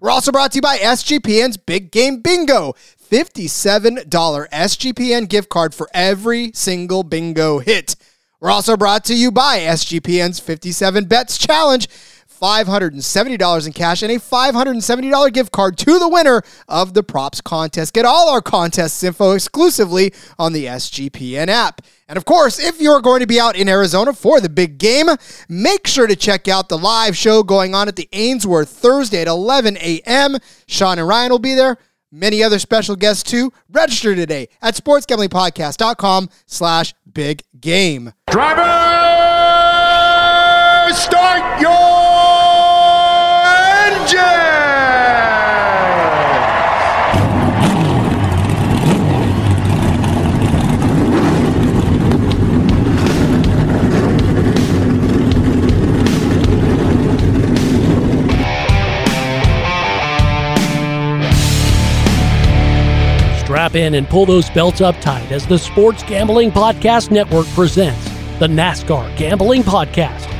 We're also brought to you by SGPN's Big Game Bingo. $57 SGPN gift card for every single bingo hit. We're also brought to you by SGPN's 57 Bets Challenge. $570 in cash and a $570 gift card to the winner of the props contest. Get all our contests info exclusively on the SGPN app. And of course, if you're going to be out in Arizona for the big game, make sure to check out the live show going on at the Ainsworth Thursday at 11 a.m. Sean and Ryan will be there. Many other special guests too. Register today at sportsgamblingpodcast.com slash big game. Driver, start your! Strap in and pull those belts up tight as the Sports Gambling Podcast Network presents the NASCAR Gambling Podcast.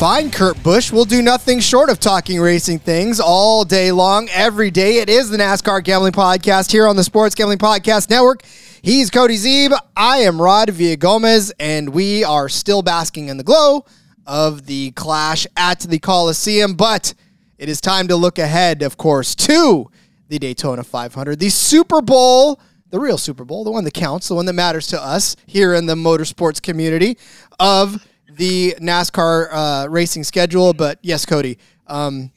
Fine, Kurt Busch. We'll do nothing short of talking racing things all day long, every day. It is the NASCAR Gambling Podcast here on the Sports Gambling Podcast Network. He's Cody Zeeb. I am Rod Villagomez, and we are still basking in the glow of the clash at the Coliseum. But it is time to look ahead, of course, to the Daytona 500, the Super Bowl, the real Super Bowl, the one that counts, the one that matters to us here in the motorsports community of the NASCAR uh, racing schedule. But yes, Cody, um,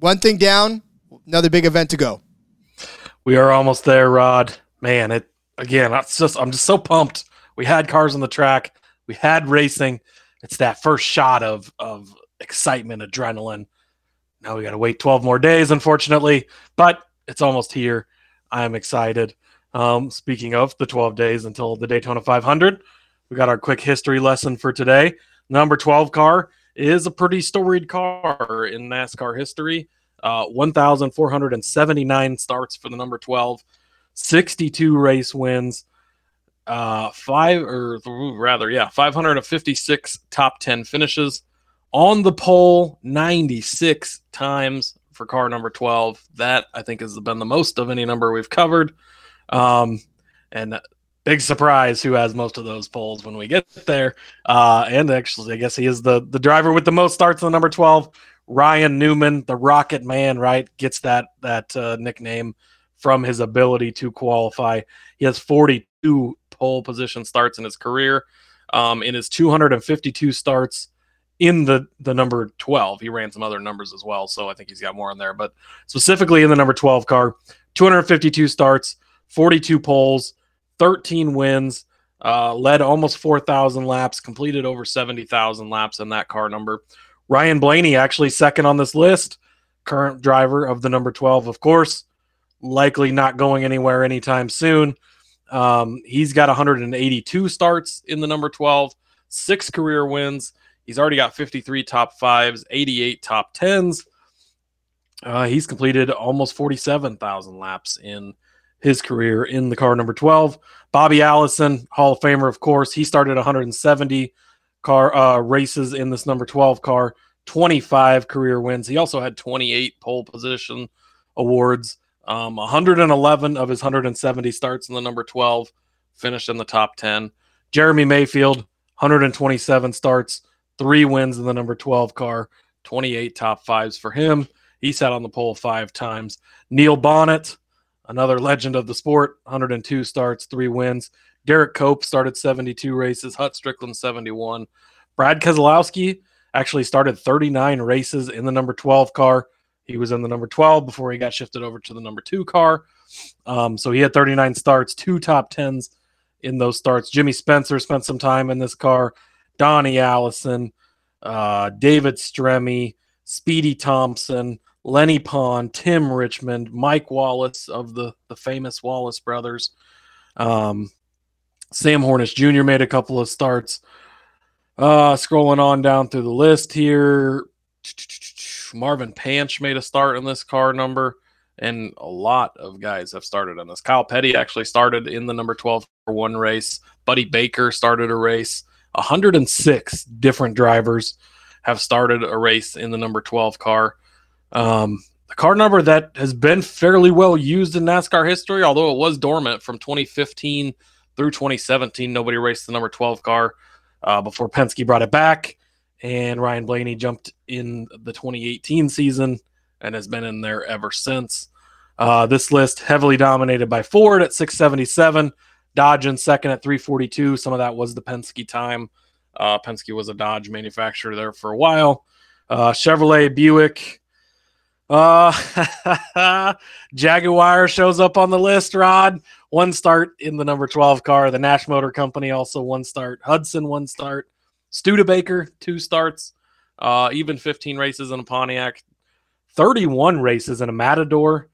one thing down, another big event to go. We are almost there, Rod. Man, it again. It's just I'm just so pumped. We had cars on the track. We had racing. It's that first shot of of excitement, adrenaline. Now we got to wait 12 more days, unfortunately, but it's almost here. I'm excited. Um, speaking of the 12 days until the Daytona 500, we got our quick history lesson for today. Number 12 car is a pretty storied car in NASCAR history. Uh, 1,479 starts for the number 12, 62 race wins, uh, five or rather, yeah, 556 top 10 finishes on the pole 96 times for car number 12. That I think has been the most of any number we've covered. Um, and big surprise who has most of those poles when we get there. Uh, and actually, I guess he is the the driver with the most starts in the number 12. Ryan Newman, the Rocket Man, right, gets that that uh, nickname from his ability to qualify. He has 42 pole position starts in his career. Um, in his 252 starts in the the number 12, he ran some other numbers as well, so I think he's got more in there. But specifically in the number 12 car, 252 starts, 42 poles, 13 wins, uh, led almost 4,000 laps, completed over 70,000 laps in that car number. Ryan Blaney actually second on this list, current driver of the number 12, of course, likely not going anywhere anytime soon. Um, he's got 182 starts in the number 12, six career wins. He's already got 53 top fives, 88 top tens. Uh, he's completed almost 47,000 laps in his career in the car number 12. Bobby Allison, Hall of Famer, of course. He started 170 car uh, races in this number 12 car, 25 career wins. He also had 28 pole position awards. Um, 111 of his 170 starts in the number 12 finished in the top 10. Jeremy Mayfield, 127 starts, three wins in the number 12 car, 28 top fives for him. He sat on the pole five times. Neil Bonnett, another legend of the sport, 102 starts, three wins. Derrike Cope started 72 races, Hut Stricklin 71. Brad Keselowski actually started 39 races in the number 12 car. He was in the number 12 before he got shifted over to the number two car. Um, so he had 39 starts, two top tens in those starts. Jimmy Spencer spent some time in this car. Donnie Allison, uh, David Stremme, Speedy Thompson, Lenny Pond, Tim Richmond, Mike Wallace of the the famous Wallace brothers. Um, Sam Hornish Jr. made a couple of starts. Uh, scrolling on down through the list here, Marvin Panch made a start in this car number, and a lot of guys have started on this. Kyle Petty actually started in the number 12 for one race. Buddy Baker started a race. 106 different drivers have started a race in the number 12 car. Um, a car number that has been fairly well used in NASCAR history, although it was dormant from 2015 through 2017. Nobody raced the number 12 car uh, before Penske brought it back, and Ryan Blaney jumped in the 2018 season and has been in there ever since. Uh, this list heavily dominated by Ford at 677, Dodge in second at 342. Some of that was the Penske time. Uh, Penske was a Dodge manufacturer there for a while. Uh, Chevrolet, Buick, uh, Jaguar shows up on the list, Rod. One start in the number 12 car. The Nash Motor Company also one start. Hudson, one start. Studebaker, two starts. Uh, even 15 races in a Pontiac. 31 races in a Matador.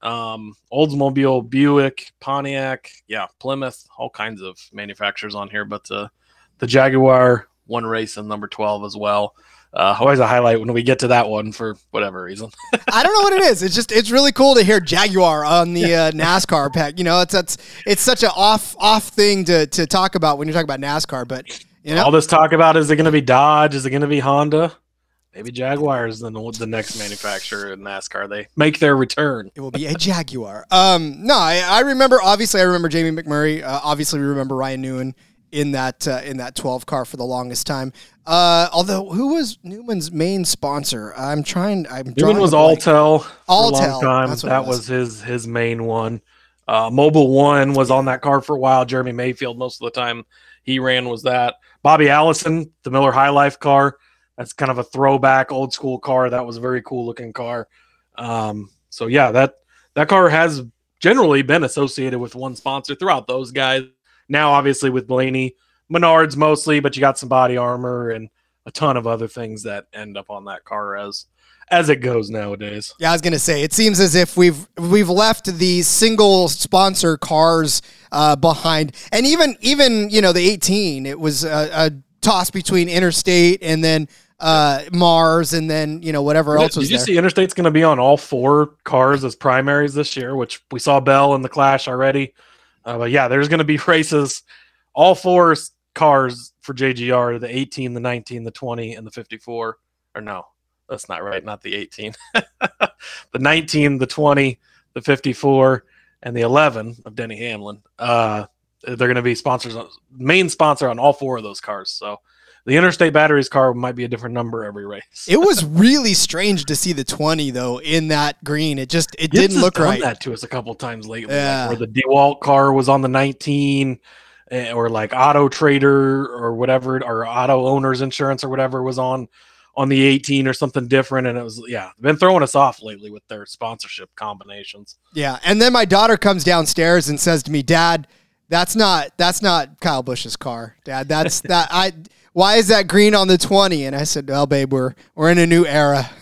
Um, Oldsmobile, Buick, Pontiac. Yeah, Plymouth. All kinds of manufacturers on here. But uh, the Jaguar, one race in number 12 as well uh, always a highlight when we get to that one for whatever reason. I don't know what it is. It's just it's really cool to hear Jaguar on the uh, NASCAR pack. You know, it's it's it's such an off off thing to to talk about when you're talking about NASCAR. But you know, all this talk about is it going to be Dodge? Is it going to be Honda? Maybe Jaguar is the, the next manufacturer in NASCAR. They make their return. It will be a Jaguar. Um, no, I, I remember. Obviously, I remember Jamie McMurray. Uh, obviously, we remember Ryan Newman in that uh, in that 12 car for the longest time. Uh, although who was Newman's main sponsor? I'm trying. I'm Newman was Alltel. Alltel. Time. That was. was. his his main one. Uh, Mobil One was on that car for a while. Jeremy Mayfield most of the time he ran was that. Bobby Allison, the Miller High Life car. That's kind of a throwback, old school car. That was a very cool looking car. Um, so yeah, that that car has generally been associated with one sponsor throughout those guys. Now, obviously, with Blaney, Menards mostly, but you got some body armor and a ton of other things that end up on that car as as it goes nowadays. Yeah, I was gonna say it seems as if we've we've left these single sponsor cars uh, behind, and even even you know the 18, it was a, a toss between Interstate and then uh, Mars, and then you know whatever else was. Did you there. see Interstate's going to be on all four cars as primaries this year, which we saw Bell in the Clash already. Uh, but yeah, there's going to be races, all four cars for JGR: the 18, the 19, the 20, and the 54. Or no, that's not right. Not the 18. the 19, the 20, the 54, and the 11 of Denny Hamlin. Uh, they're going to be sponsors, main sponsor on all four of those cars. So the Interstate Batteries car might be a different number every race. it was really strange to see the 20 though in that green. It just it Gibbs didn't look right. that to us a couple times lately, Yeah. like where the DeWalt car was on the 19, eh, or like Auto Trader or whatever, or Auto Owners Insurance or whatever was on on the 18 or something different, and it was yeah, been throwing us off lately with their sponsorship combinations. Yeah, and then my daughter comes downstairs and says to me, "Dad, that's not that's not Kyle Busch's car. Dad, that's that I why is that green on the 20?" And I said, "Well, babe, we're we're in a new era."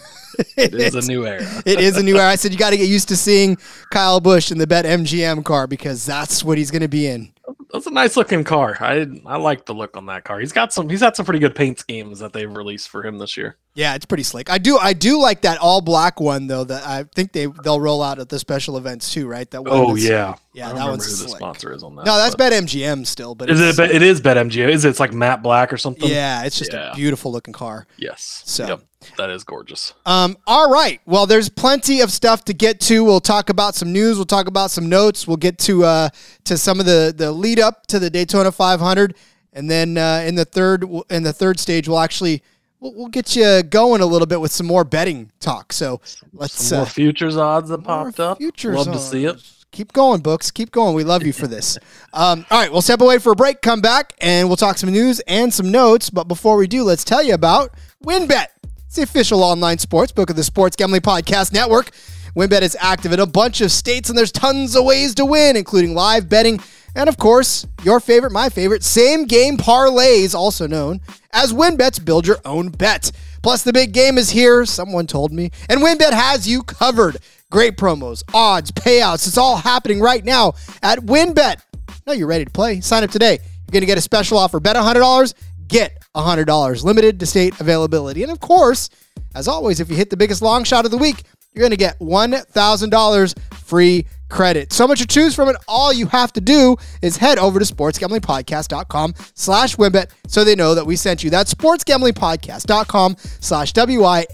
It is a new era. it is a new era. I said you got to get used to seeing Kyle Busch in the Bet MGM car because that's what he's going to be in. That's a nice looking car. I I like the look on that car. He's got some. He's had some pretty good paint schemes that they've released for him this year. Yeah, it's pretty slick. I do I do like that all black one though. That I think they they'll roll out at the special events too, right? That one Oh that's- yeah, yeah, I that remember one's who the slick. sponsor is on that. No, that's but- BetMGM still, but Is it's, it? It is BetMGM. Is it? It's like matte black or something? yeah, it's just Yeah. a beautiful looking car. Yes. So- Yep. That is gorgeous. Um, all right. Well, there's plenty of stuff to get to. We'll talk about some news. We'll talk about some notes. We'll get to uh, to some of the the lead up to the Daytona 500, and then uh, in the third in the third stage, we'll actually we'll, we'll get you going a little bit with some more betting talk. So let's Some more uh, futures odds that popped up. futures Love to see it. Keep going, books. Keep going. We love you for this. Um, all right, we'll step away for a break, come back, and we'll talk some news and some notes. But before we do, let's tell you about WynnBET. It's the official online sports book of the Sports Gambling Podcast Network. WynnBET is active in a bunch of states, and there's tons of ways to win, including live betting and, of course, your favorite, my favorite, same game parlays, also known as WynnBET's Build Your Own Bet. Plus, the big game is here, someone told me, and WynnBET has you covered. Great promos, odds, payouts. It's all happening right now at WynnBET. Now you're ready to play. Sign up today. You're going to get a special offer. Bet $100, get $100. Limited to state availability. And of course, as always, if you hit the biggest long shot of the week, you're going to get $1,000 free credit. So much to choose from, and all you have to do is head over to sportsgamblingpodcast.com slash wynnbet so they know that we sent you. That's sportsgamblingpodcast.com slash W-I-N-N-B-E-T.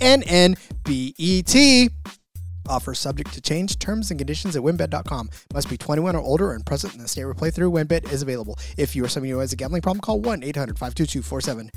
Offer subject to change. Terms and conditions at wynnbet.com. Must be 21 or older and present in the state where playthrough. WynnBET is available. If you or someone who has a gambling problem, call 1-800-522-4700.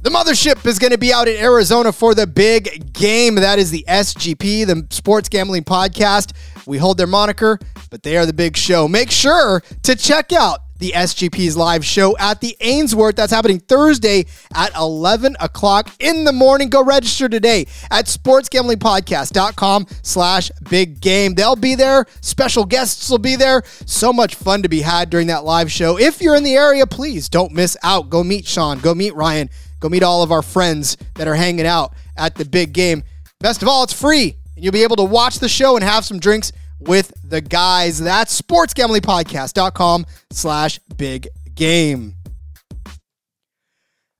The mothership is going to be out in Arizona for the big game. That is the SGP, the Sports Gambling Podcast. We hold their moniker, but they are the big show. Make sure to check out the SGP's live show at the Ainsworth. That's happening Thursday at 11 o'clock in the morning. Go register today at sportsgamblingpodcast.com slash big game. They'll be there. Special guests will be there. So much fun to be had during that live show. If you're in the area, please don't miss out. Go meet Sean. Go meet Ryan. Go meet all of our friends that are hanging out at the big game. Best of all, it's free, and you'll be able to watch the show and have some drinks with the guys. That's sportsgamblingpodcast.com slash big game.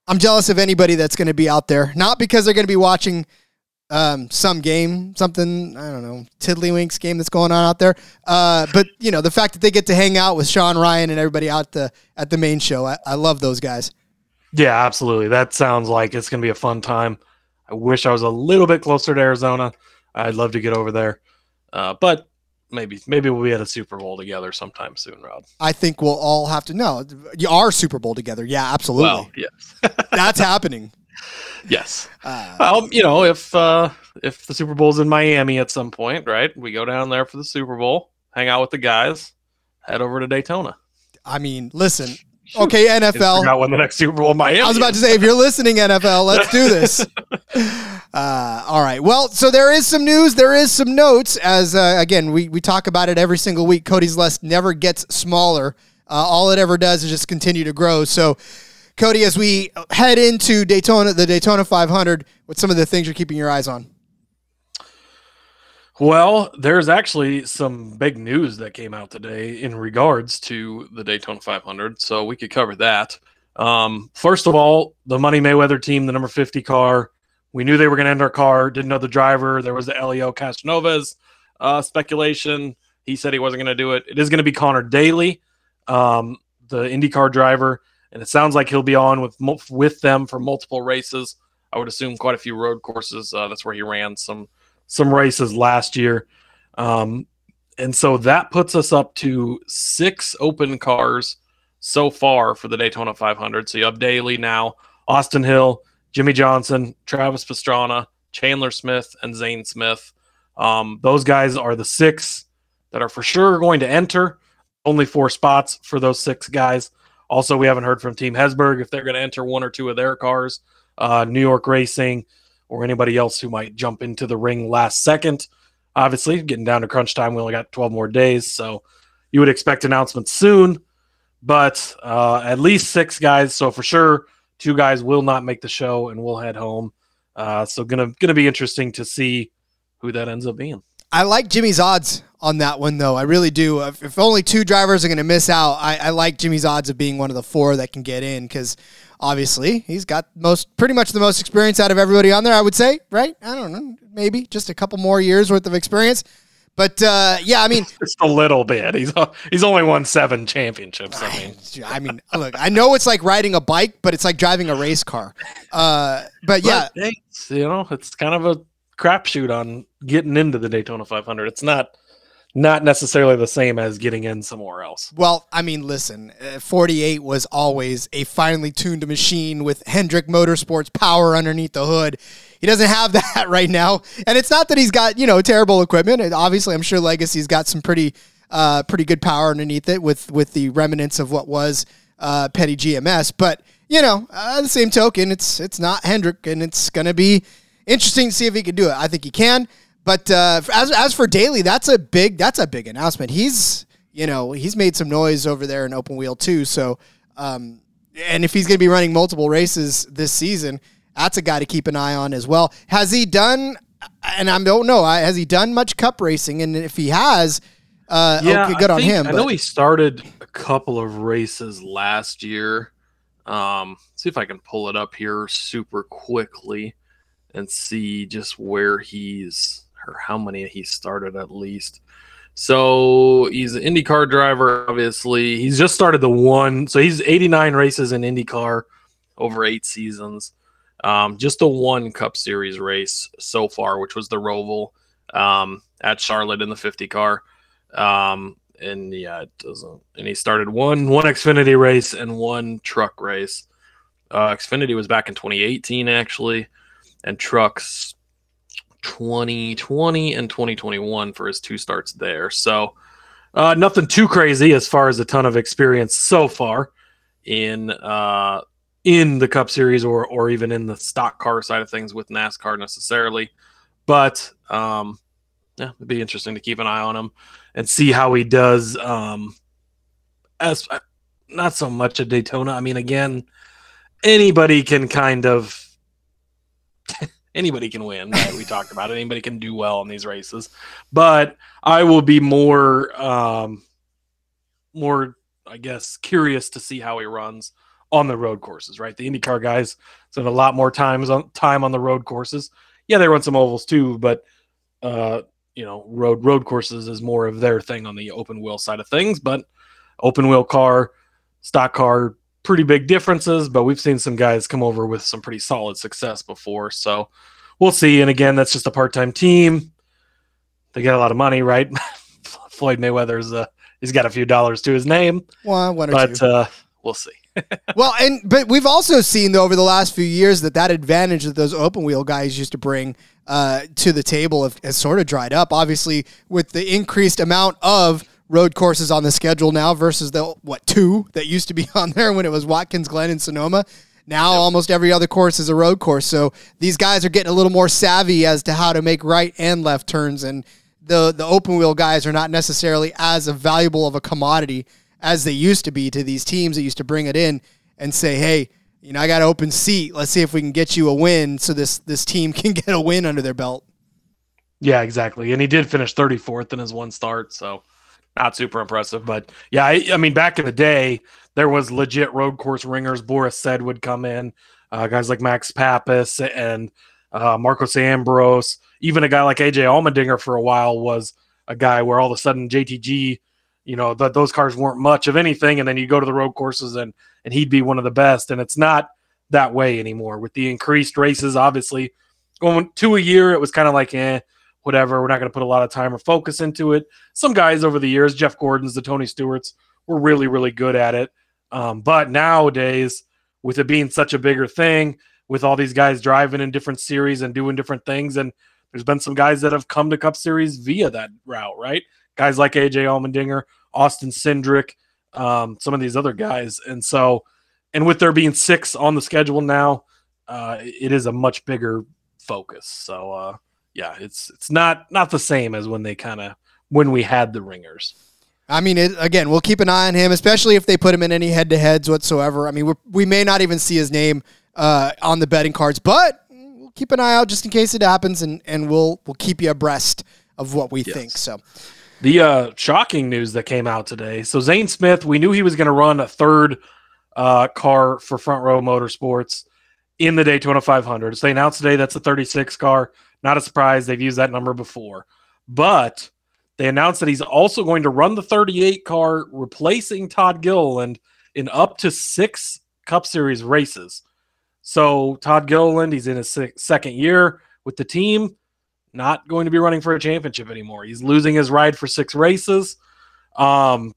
I'm jealous of anybody that's going to be out there, not because they're going to be watching um, some game, something, I don't know, Tiddlywinks game that's going on out there. Uh, but, you know, the fact that they get to hang out with Sean Ryan and everybody out the at the main show, I, I love those guys. Yeah, absolutely. That sounds like it's going to be a fun time. I wish I was a little bit closer to Arizona. I'd love to get over there, uh, but maybe maybe we'll be at a Super Bowl together sometime soon, Rob. I think we'll all have to know. You are Super Bowl together. Yeah, absolutely. Well, yes, That's happening. yes. Uh, Well, you know, if uh, if the Super Bowl's in Miami at some point, right? We go down there for the Super Bowl, hang out with the guys, head over to Daytona. I mean, listen. Okay, NFL. forgot when the next Super Bowl Miami. I was about to say, if you're listening, NFL, let's do this. Uh, all right. Well, so there is some news. There is some notes. As uh, again, we we talk about it every single week. Cody's list never gets smaller. Uh, all it ever does is just continue to grow. So, Cody, as we head into Daytona, the Daytona 500, what's some of the things you're keeping your eyes on? Well, there's actually some big news that came out today in regards to the Daytona 500, so we could cover that. Um, first of all, the Money Mayweather team, the number 50 car, we knew they were going to enter a car, didn't know the driver. There was the Helio Castroneves uh, speculation. He said he wasn't going to do it. It is going to be Conor Daly, um, the IndyCar driver, and it sounds like he'll be on with with them for multiple races. I would assume quite a few road courses. Uh, that's where he ran some some races last year. Um, and so that puts us up to six open cars so far for the Daytona 500. So you have Daly now, Austin Hill, Jimmie Johnson, Travis Pastrana, Chandler Smith, and Zane Smith. Um, those guys are the six that are for sure going to enter. Only four spots for those six guys. Also, we haven't heard from Team Hezeberg if they're going to enter one or two of their cars. Uh, New York Racing, or anybody else who might jump into the ring last second. Obviously, getting down to crunch time, we only got 12 more days, so you would expect announcements soon. But uh, at least six guys, so for sure, two guys will not make the show and we'll head home. Uh, so gonna gonna be interesting to see who that ends up being. I like Jimmy's odds on that one, though. I really do. If, only two drivers are going to miss out, I, I like Jimmy's odds of being one of the four that can get in because obviously he's got most, pretty much the most experience out of everybody on there. I would say, right? I don't know, maybe just a couple more years worth of experience. But uh, yeah, I mean, Just a little bit. He's he's only won seven championships. I mean, I mean, look, I know it's like riding a bike, but it's like driving a race car. Uh, but yeah, But, it's, you know, it's kind of a crapshoot on getting into the Daytona 500. It's not not necessarily the same as getting in somewhere else. Well, I mean, listen, uh, 48 was always a finely tuned machine with Hendrick Motorsports power underneath the hood. He doesn't have that right now, and it's not that he's got you know terrible equipment. And obviously, I'm sure Legacy's got some pretty uh, pretty good power underneath it with with the remnants of what was uh, Petty GMS. But you know, uh, the same token, it's it's not Hendrick, and it's gonna be interesting to see if he can do it. I think he can. But uh, as as for Daly, that's a big that's a big announcement. He's you know he's made some noise over there in open wheel too. So um, and if he's going to be running multiple races this season, that's a guy to keep an eye on as well. Has he done? And I don't know. Has he done much Cup racing? And if he has, uh, Yeah, okay, good I on think- him. I know but- he started a couple of races last year. Um, see if I can pull it up here super quickly and see just where he's or how many he started at least. So he's an IndyCar driver, obviously. He's just started the one, so he's 89 races in IndyCar over eight seasons. Um, just the one Cup Series race so far, which was the Roval um, at Charlotte in the 50 car. Um, and yeah, it doesn't. And he started one one Xfinity race and one truck race. Uh, Xfinity was back in 2018 actually, and trucks 2020 and 2021 for his two starts there. So uh, nothing too crazy as far as a ton of experience so far in uh, in the Cup Series or or even in the stock car side of things with NASCAR necessarily. But um, yeah, it'd be interesting to keep an eye on him and see how he does. Um, as uh, not so much at Daytona. I mean, again, anybody can kind of anybody can win. Right? We talked about it. Anybody can do well in these races, but I will be more um, more, I guess, curious to see how he runs on the road courses. Right, the IndyCar guys spend a lot more times on time on the road courses. Yeah, they run some ovals too, but uh, you know, road road courses is more of their thing on the open wheel side of things. But open wheel car, stock car, pretty big differences. But we've seen some guys come over with some pretty solid success before, so we'll see. And again, that's just a part time team. They get a lot of money, right? Floyd Mayweather's uh, he's got a few dollars to his name, or but two. uh, we'll see. well, and but we've also seen though over the last few years that that advantage that those open wheel guys used to bring uh, to the table have, has sort of dried up. Obviously, with the increased amount of road courses on the schedule now versus the what two that used to be on there when it was Watkins Glen and Sonoma. Now almost every other course is a road course. So these guys are getting a little more savvy as to how to make right and left turns and the the open wheel guys are not necessarily as valuable of a commodity as they used to be to these teams that used to bring it in and say, "Hey, you know, I got an open seat. Let's see if we can get you a win so this this team can get a win under their belt." Yeah, exactly. And he did finish 34th in his one start, so not super impressive. But yeah, I, I mean, back in the day, there was legit road course ringers. Boris Said would come in, uh, guys like Max Papis and uh, Marcos Ambrose. Even a guy like AJ Allmendinger for a while was a guy where all of a sudden JTG, you know, th- those cars weren't much of anything, and then you go to the road courses and and he'd be one of the best. And it's not that way anymore with the increased races. Obviously, going to a year, it was kind of like eh whatever. We're not going to put a lot of time or focus into it. Some guys over the years, Jeff Gordon's, the Tony Stewart's, were really, really good at it. Um, but nowadays, with it being such a bigger thing, with all these guys driving in different series and doing different things, and there's been some guys that have come to Cup Series via that route, right? Guys like AJ Allmendinger, Austin Cindric, um, some of these other guys. And so, and with there being six on the schedule now, uh, it is a much bigger focus. So, uh, yeah, it's it's not not the same as when they kind of when we had the ringers. I mean, it, again, we'll keep an eye on him, especially if they put him in any head-to-heads whatsoever. I mean, we we may not even see his name uh, on the betting cards, but we'll keep an eye out just in case it happens, and, and we'll we'll keep you abreast of what we Yes. think. So, The uh, shocking news that came out today. So Zane Smith, we knew he was going to run a third uh, car for Front Row Motorsports in the Daytona 500. So they announced today that's a 36 car. Not a surprise. They've used that number before, but they announced that he's also going to run the 38 car, replacing Todd Gilliland in up to six Cup Series races. So Todd Gilliland, he's in his se- second year with the team. not going to be running for a championship anymore. He's losing his ride for six races. Um,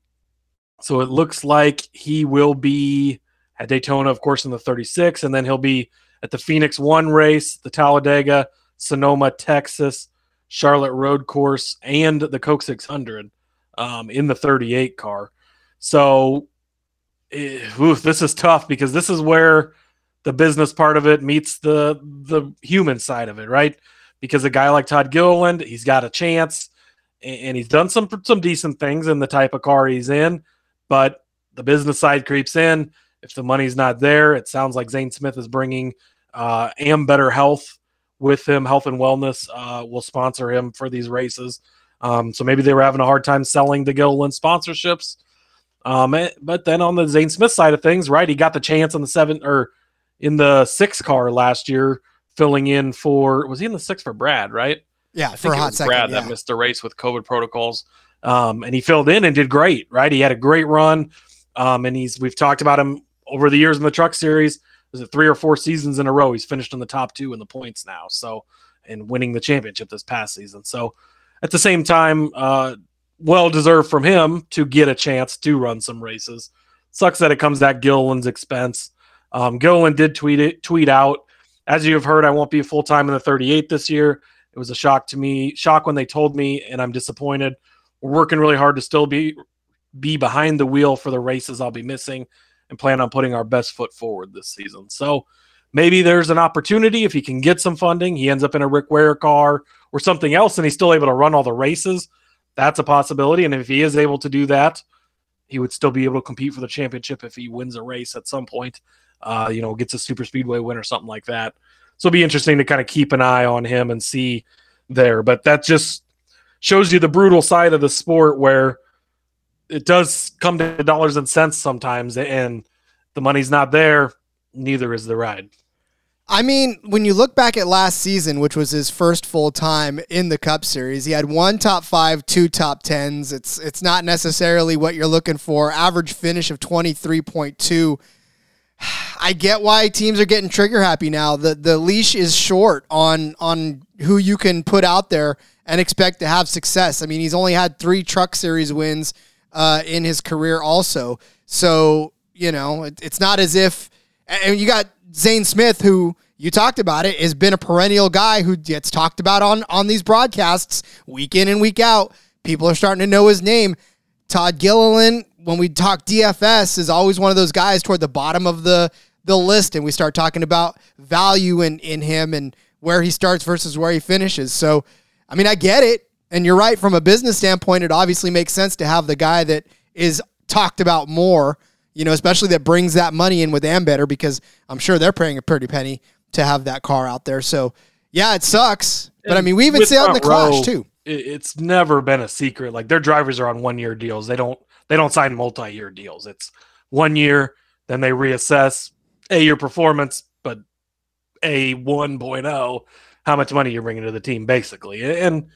so it looks like he will be at Daytona, of course, in the 36, and then he'll be at the Phoenix One race, the Talladega, Sonoma, Texas, Charlotte Road Course, and the Coke 600 um, in the 38 car. So eh, oof, this is tough because this is where the business part of it meets the the human side of it, right? Because a guy like Todd Gilliland, he's got a chance, and he's done some some decent things in the type of car he's in, but the business side creeps in. If the money's not there, it sounds like Zane Smith is bringing uh, Ambetter Health with him. Health and Wellness uh, will sponsor him for these races. Um, so maybe they were having a hard time selling the Gilliland sponsorships. Um, eh, but then on the Zane Smith side of things, right, he got the chance on the seven or in the six car last year, filling in for was he in the six for Brad, right? Yeah, I for a hot second. Brad yeah. that missed the race with COVID protocols. Um, and he filled in and did great, right? He had a great run. Um, and he's we've talked about him over the years in the truck series. Was it three or four seasons in a row? He's finished in the top two in the points now. So and winning the championship this past season. So at the same time, uh, well deserved from him to get a chance to run some races. Sucks that it comes at Gilliland's expense. Um, Gilliland did tweet it, tweet out, as you have heard, I won't be full time in the 38 this year. It was a shock to me, shock when they told me, and I'm disappointed. We're working really hard to still be be behind the wheel for the races I'll be missing, and plan on putting our best foot forward this season. So maybe there's an opportunity if he can get some funding. He ends up in a Rick Ware car or something else, and he's still able to run all the races. That's a possibility. And if he is able to do that, he would still be able to compete for the championship if he wins a race at some point. Uh, you know, gets a super speedway win or something like that. So it'll be interesting to kind of keep an eye on him and see there. But that just shows you the brutal side of the sport where it does come to dollars and cents sometimes, and the money's not there. Neither is the ride. I mean, when you look back at last season, which was his first full time in the Cup Series, he had one top five, two top tens. It's it's not necessarily what you're looking for. Average finish of twenty three point two. I get why teams are getting trigger happy now. The the leash is short on on who you can put out there and expect to have success. I mean, he's only had three Truck Series wins uh, in his career, also. So you know, it, it's not as if and you got Zane Smith, who you talked about it, has been a perennial guy who gets talked about on on these broadcasts week in and week out. People are starting to know his name. Todd Gilliland, when we talk DFS, is always one of those guys toward the bottom of the the list, and we start talking about value in in him and where he starts versus where he finishes. So, I mean, I get it, and you're right from a business standpoint. It obviously makes sense to have the guy that is talked about more you know, especially that brings that money in with Ambetter because I'm sure they're paying a pretty penny to have that car out there. So, yeah, it sucks. But I mean, we even see it in the Row, Clash too. It's never been a secret. Like their drivers are on one year deals. They don't they don't sign multi year deals. It's one year, then they reassess a your performance, but a 1.0, how much money you're bringing to the team, basically. And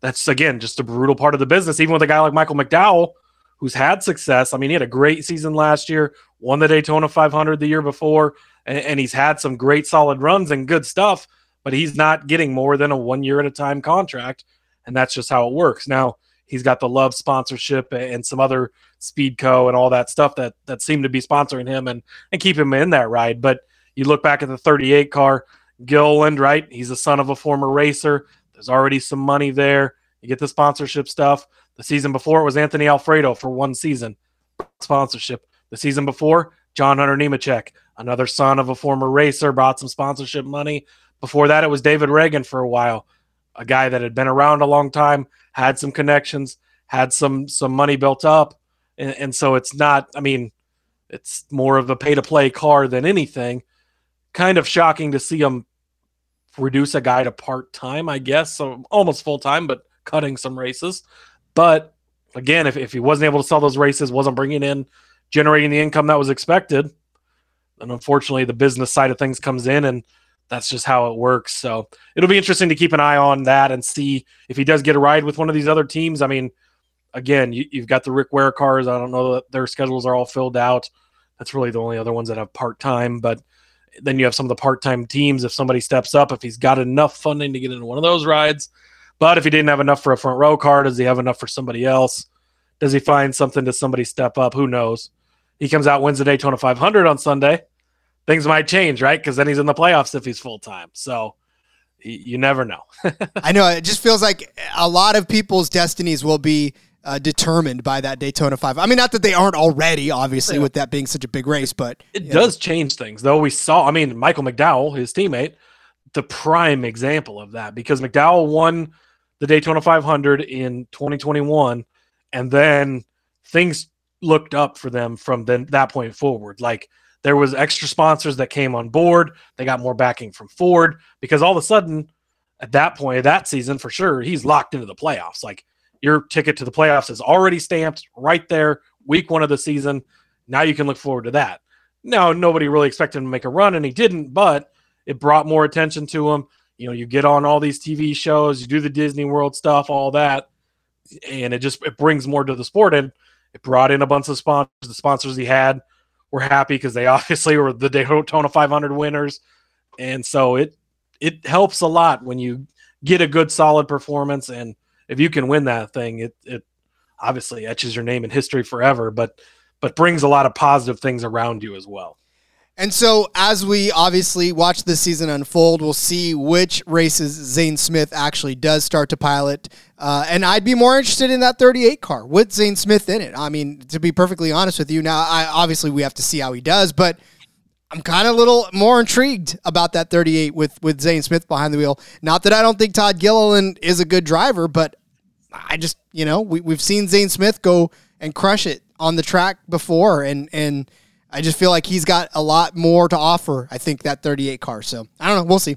that's again just a brutal part of the business. Even with a guy like Michael McDowell, who's had success. I mean, he had a great season last year, won the Daytona 500 the year before, and, and he's had some great solid runs and good stuff, but he's not getting more than a one year at a time contract. And that's just how it works. Now, he's got the love sponsorship and some other Speedco and all that stuff that that seem to be sponsoring him and and keep him in that ride. But you look back at the 38 car, Gilliland, right? He's the son of a former racer. There's already some money there. You get the sponsorship stuff. The season before it was Anthony Alfredo for one season sponsorship. The season before, John Hunter Nemechek, another son of a former racer, brought some sponsorship money. Before that, it was David Ragan for a while, a guy that had been around a long time, had some connections, had some some money built up, and, and so it's not. I mean, it's more of a pay to play car than anything. Kind of shocking to see him reduce a guy to part time, I guess, so almost full time, but cutting some races. But again, if, if he wasn't able to sell those races, wasn't bringing in, generating the income that was expected, then unfortunately the business side of things comes in and that's just how it works. So it'll be interesting to keep an eye on that and see if he does get a ride with one of these other teams. I mean, again, you, you've got the Rick Ware cars. I don't know that their schedules are all filled out. That's really the only other ones that have part time, but Then you have some of the part time teams. If somebody steps up, if he's got enough funding to get into one of those rides, but if he didn't have enough for a front row car, does he have enough for somebody else? Does he find something to somebody step up? Who knows? He comes out, wins the Daytona 500 on Sunday. Things might change, right? Because then he's in the playoffs if he's full time. So you never know. I know. It just feels like a lot of people's destinies will be uh, determined by that Daytona 5. I mean, not that they aren't already, obviously, yeah. with that being such a big race, but it does know. change things, though. We saw, I mean, Michael McDowell, his teammate, the prime example of that because McDowell won the Daytona 500 in 2021, and then things looked up for them from then that point forward. Like there was extra sponsors that came on board. They got more backing from Ford because all of a sudden, at that point of that season, for sure, he's locked into the playoffs. Like your ticket to the playoffs is already stamped right there, week one of the season. Now you can look forward to that. Now nobody really expected him to make a run, and he didn't, but it brought more attention to him. You know, you get on all these TV shows, you do the Disney World stuff, all that, and it just it brings more to the sport. And it brought in a bunch of sponsors. The sponsors he had were happy because they obviously were the Daytona 500 winners, and so it it helps a lot when you get a good solid performance and if you can win that thing, it it obviously etches your name in history forever, but but brings a lot of positive things around you as well. And so, as we obviously watch this season unfold, we'll see which races Zane Smith actually does start to pilot. Uh, and I'd be more interested in that 38 car with Zane Smith in it. I mean, to be perfectly honest with you, now I obviously we have to see how he does, but I'm kind of a little more intrigued about that 38 with with Zane Smith behind the wheel. Not that I don't think Todd Gilliland is a good driver, but I just, you know, we, we've seen Zane Smith go and crush it on the track before, and and I just feel like he's got a lot more to offer. I think that 38 car. So I don't know. We'll see.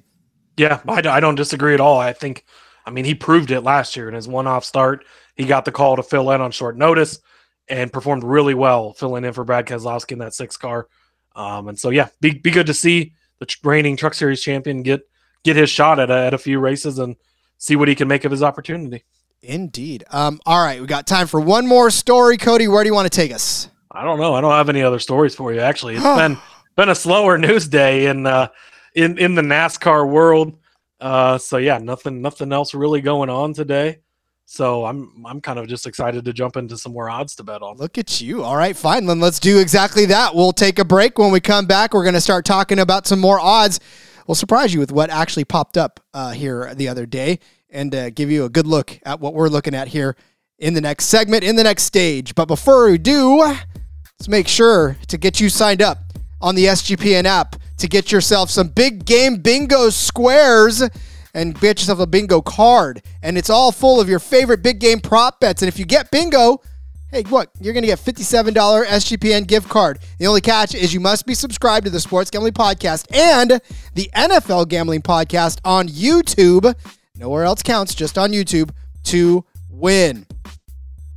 Yeah, I, I don't disagree at all. I think, I mean, he proved it last year in his one-off start. He got the call to fill in on short notice and performed really well filling in for Brad Keselowski in that six car. Um, and so yeah, be be good to see the reigning Truck Series champion get get his shot at a, at a few races and see what he can make of his opportunity. Indeed. Um, all right, we got time for one more story. Cody, where do you want to take us? I don't know. I don't have any other stories for you. Actually, it's been been a slower news day in uh, in in the NASCAR world. Uh, so yeah, nothing nothing else really going on today. So I'm I'm kind of just excited to jump into some more odds to bet on. Look at you. All right, fine. Then let's do exactly that. We'll take a break. When we come back, we're going to start talking about some more odds. We'll surprise you with what actually popped up uh, here the other day and uh, give you a good look at what we're looking at here in the next segment, in the next stage. But before we do, let's make sure to get you signed up on the SGPN app to get yourself some big game bingo squares and get yourself a bingo card. And it's all full of your favorite big game prop bets. And if you get bingo, hey, what? You're going to get $57 SGPN gift card. The only catch is you must be subscribed to the Sports Gambling Podcast and the NFL Gambling Podcast on YouTube nowhere else counts, just on YouTube, to win.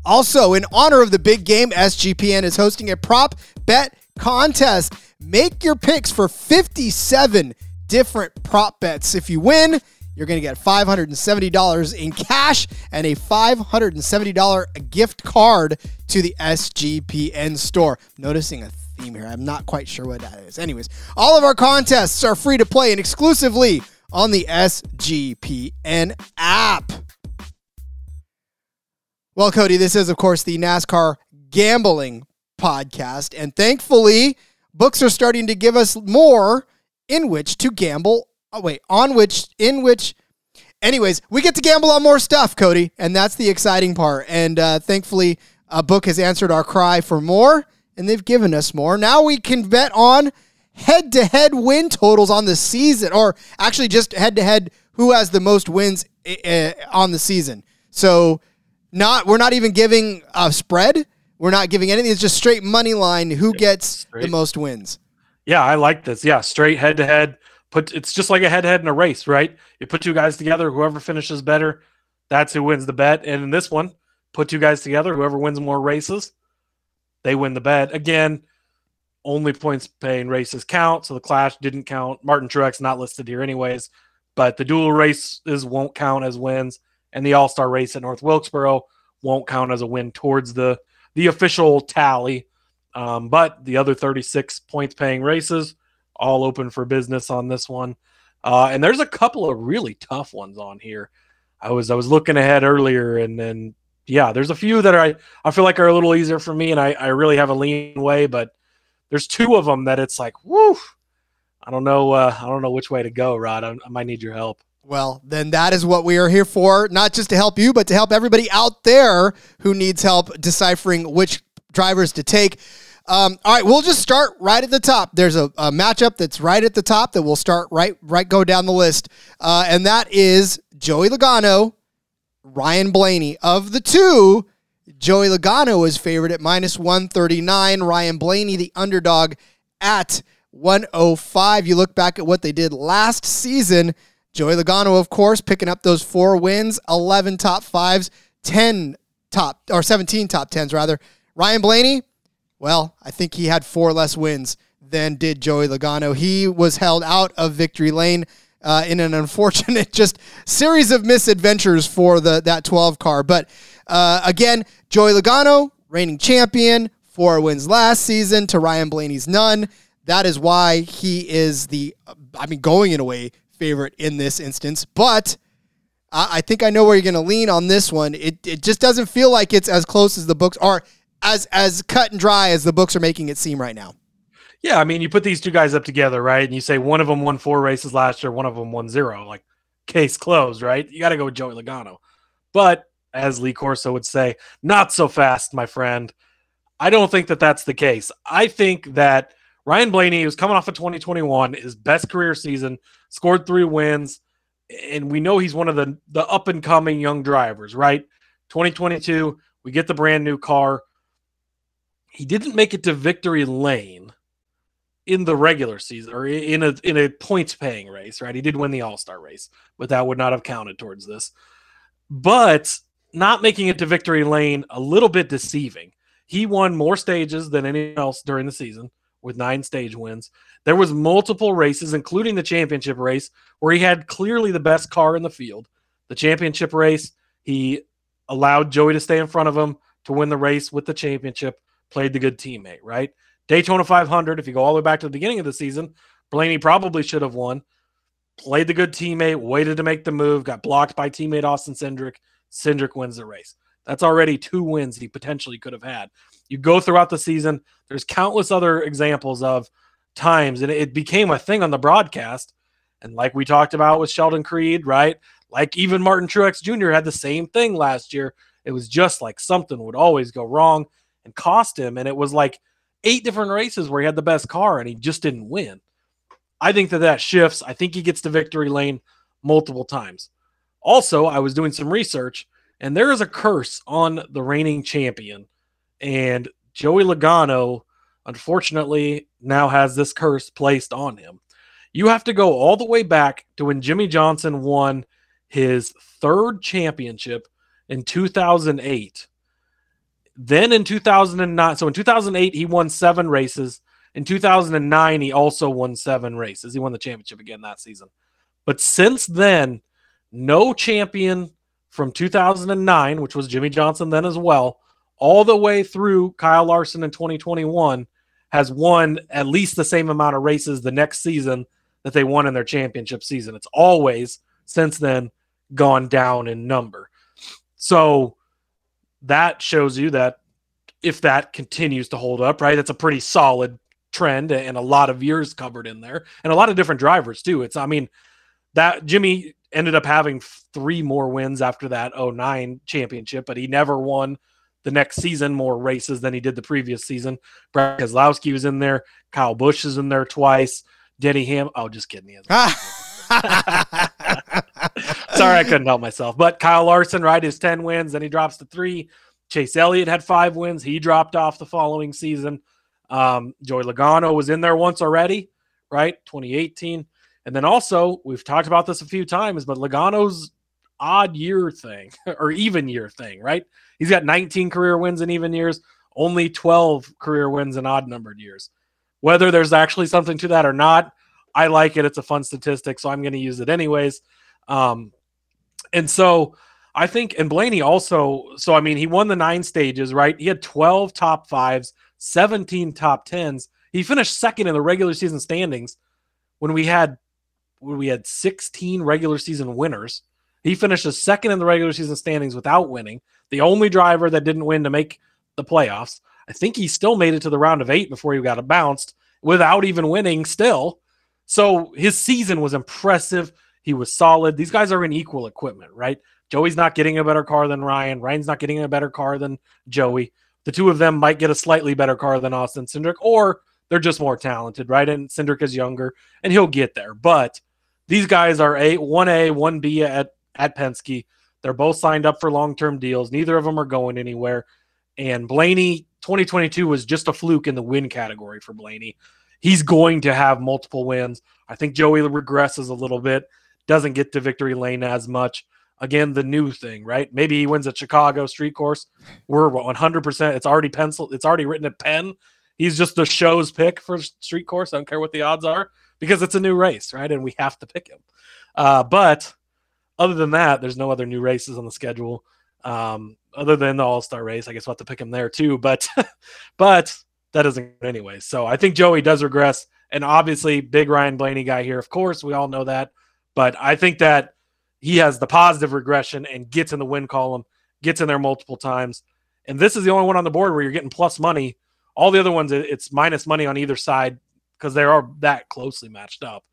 Also, in honor of the big game, SGPN is hosting a prop bet contest. Make your picks for 57 different prop bets. If you win, you're going to get $570 in cash and a $570 gift card to the SGPN store. Noticing a theme here. I'm not quite sure what that is. Anyways, all of our contests are free to play and exclusively on the SGPN app. Well, Cody, this is, of course, the NASCAR gambling podcast. And thankfully, books are starting to give us more in which to gamble. Oh, wait, on which, in which. Anyways, we get to gamble on more stuff, Cody. And that's the exciting part. And uh, thankfully, a book has answered our cry for more, and they've given us more. Now we can bet on head to head win totals on the season, or actually just head to head who has the most wins uh, on the season. So, not we're not even giving a spread. We're not giving anything. It's just straight money line. Who gets straight. the most wins? Yeah, I like this. Yeah, straight head to head. Put it's just like a head to head in a race, right? You put two guys together. Whoever finishes better, that's who wins the bet. And in this one, put two guys together. Whoever wins more races, they win the bet. Again, only points paying races count. So the Clash didn't count. Martin Truex not listed here anyways, but the dual races won't count as wins, and the All Star race at North Wilkesboro won't count as a win towards the the official tally. Um, but the other 36 points paying races all open for business on this one. Uh, and there's a couple of really tough ones on here. I was I was looking ahead earlier, and then yeah, there's a few that I I feel like are a little easier for me, and I I really have a lean way, but there's two of them that it's like, whoo, I don't know, uh, I don't know which way to go, Rod. I, I might need your help. Well, then that is what we are here for, not just to help you, but to help everybody out there who needs help deciphering which drivers to take. Um, all right, we'll just start right at the top. There's a, a, matchup that's right at the top that we'll start right right go down the list, uh, and that is Joey Logano, Ryan Blaney. Of the two, Joey Logano is favored at minus one thirty nine. Ryan Blaney, the underdog, at one oh five. You look back at what they did last season. Joey Logano, of course, picking up those four wins, eleven top fives, ten top or seventeen top tens rather. Ryan Blaney well, I think he had four less wins than did Joey Logano. He was held out of victory lane uh, in an unfortunate just series of misadventures for the that 12 car. But uh, again, Joey Logano, reigning champion, four wins last season to Ryan Blaney's none. That is why he is the, I mean, going in a way favorite in this instance. But I, I think I know where you're going to lean on this one. It, it just doesn't feel like it's as close as the books are as as cut and dry as the books are making it seem right now. Yeah, I mean, you put these two guys up together, right? And you say one of them won four races last year, one of them won zero. Like, case closed, right? You got to go with Joey Logano. But as Lee Corso would say, not so fast, my friend. I don't think that that's the case. I think that Ryan Blaney who's coming off of 2021, his best career season, scored three wins, and we know he's one of the the up and coming young drivers, right? 2022, we get the brand new car he didn't make it to victory lane in the regular season or in a in a points paying race, right? He did win the All Star race, but that would not have counted towards this. But not making it to victory lane a little bit deceiving. He won more stages than anyone else during the season with nine stage wins. There was multiple races, including the championship race, where he had clearly the best car in the field. The championship race, he allowed Joey to stay in front of him to win the race with the championship played the good teammate, right? Daytona 500, if you go all the way back to the beginning of the season, Blaney probably should have won. Played the good teammate, waited to make the move, got blocked by teammate Austin Cindric. Cindric wins the race. That's already two wins he potentially could have had. You go throughout the season, there's countless other examples of times, and it became a thing on the broadcast. And like we talked about with Sheldon Creed, right? Like even Martin Truex Jr. had the same thing last year. It was just like something would always go wrong and cost him. And it was like eight different races where he had the best car and he just didn't win. I think that that shifts. I think he gets to victory lane multiple times. Also, I was doing some research and there is a curse on the reigning champion. And Joey Logano, unfortunately, now has this curse placed on him. You have to go all the way back to when Jimmie Johnson won his third championship in 2008 then in 2009, so in 2008, he won seven races. In 2009, he also won seven races. He won the championship again that season. But since then, no champion from 2009, which was Jimmie Johnson then as well, all the way through Kyle Larson in 2021, has won at least the same amount of races the next season that they won in their championship season. It's always since then gone down in number. So that shows you that if that continues to hold up, right, that's a pretty solid trend and a lot of years covered in there and a lot of different drivers too. It's, I mean, that Jimmie ended up having three more wins after that 09 championship, but he never won the next season more races than he did the previous season. Brad Keselowski was in there. Kyle Busch is in there twice. Denny Ham. Oh, just kidding. Sorry, I couldn't help myself. But Kyle Larson, right, his 10 wins, then he drops to three. Chase Elliott had five wins. He dropped off the following season. Um, Joey Logano was in there once already, right? 2018. And then also, we've talked about this a few times, but Logano's odd year thing or even year thing, right? He's got 19 career wins in even years, only 12 career wins in odd numbered years. Whether there's actually something to that or not, I like it. It's a fun statistic, so I'm going to use it anyways. Um, and so I think, and Blaney also, so I mean, he won the nine stages, right? He had 12 top fives, 17 top tens. He finished second in the regular season standings when we had we had 16 regular season winners. He finished a second in the regular season standings without winning. The only driver that didn't win to make the playoffs. I think he still made it to the round of eight before he got bounced without even winning still. So his season was impressive. He was solid. These guys are in equal equipment, right? Joey's not getting a better car than Ryan. Ryan's not getting a better car than Joey. The two of them might get a slightly better car than Austin Cindric, or they're just more talented, right? And Cindric is younger, and he'll get there. But these guys are a one A, one B at at Penske. They're both signed up for long term deals. Neither of them are going anywhere. And Blaney, 2022 was just a fluke in the win category for Blaney. He's going to have multiple wins. I think Joey regresses a little bit, doesn't get to victory lane as much. Again, the new thing, right? Maybe he wins at Chicago street course. We're 100%. It's already penciled. It's already written at Penn. He's just the show's pick for street course. I don't care what the odds are because it's a new race, right? And we have to pick him. Uh, but other than that, there's no other new races on the schedule. Um, other than the All Star race, I guess we'll have to pick him there too. But, but that doesn't anyway. So I think Joey does regress, and obviously, big Ryan Blaney guy here. Of course, we all know that. But I think that he has the positive regression and gets in the win column, gets in there multiple times. And this is the only one on the board where you're getting plus money. All the other ones, it's minus money on either side because they are that closely matched up.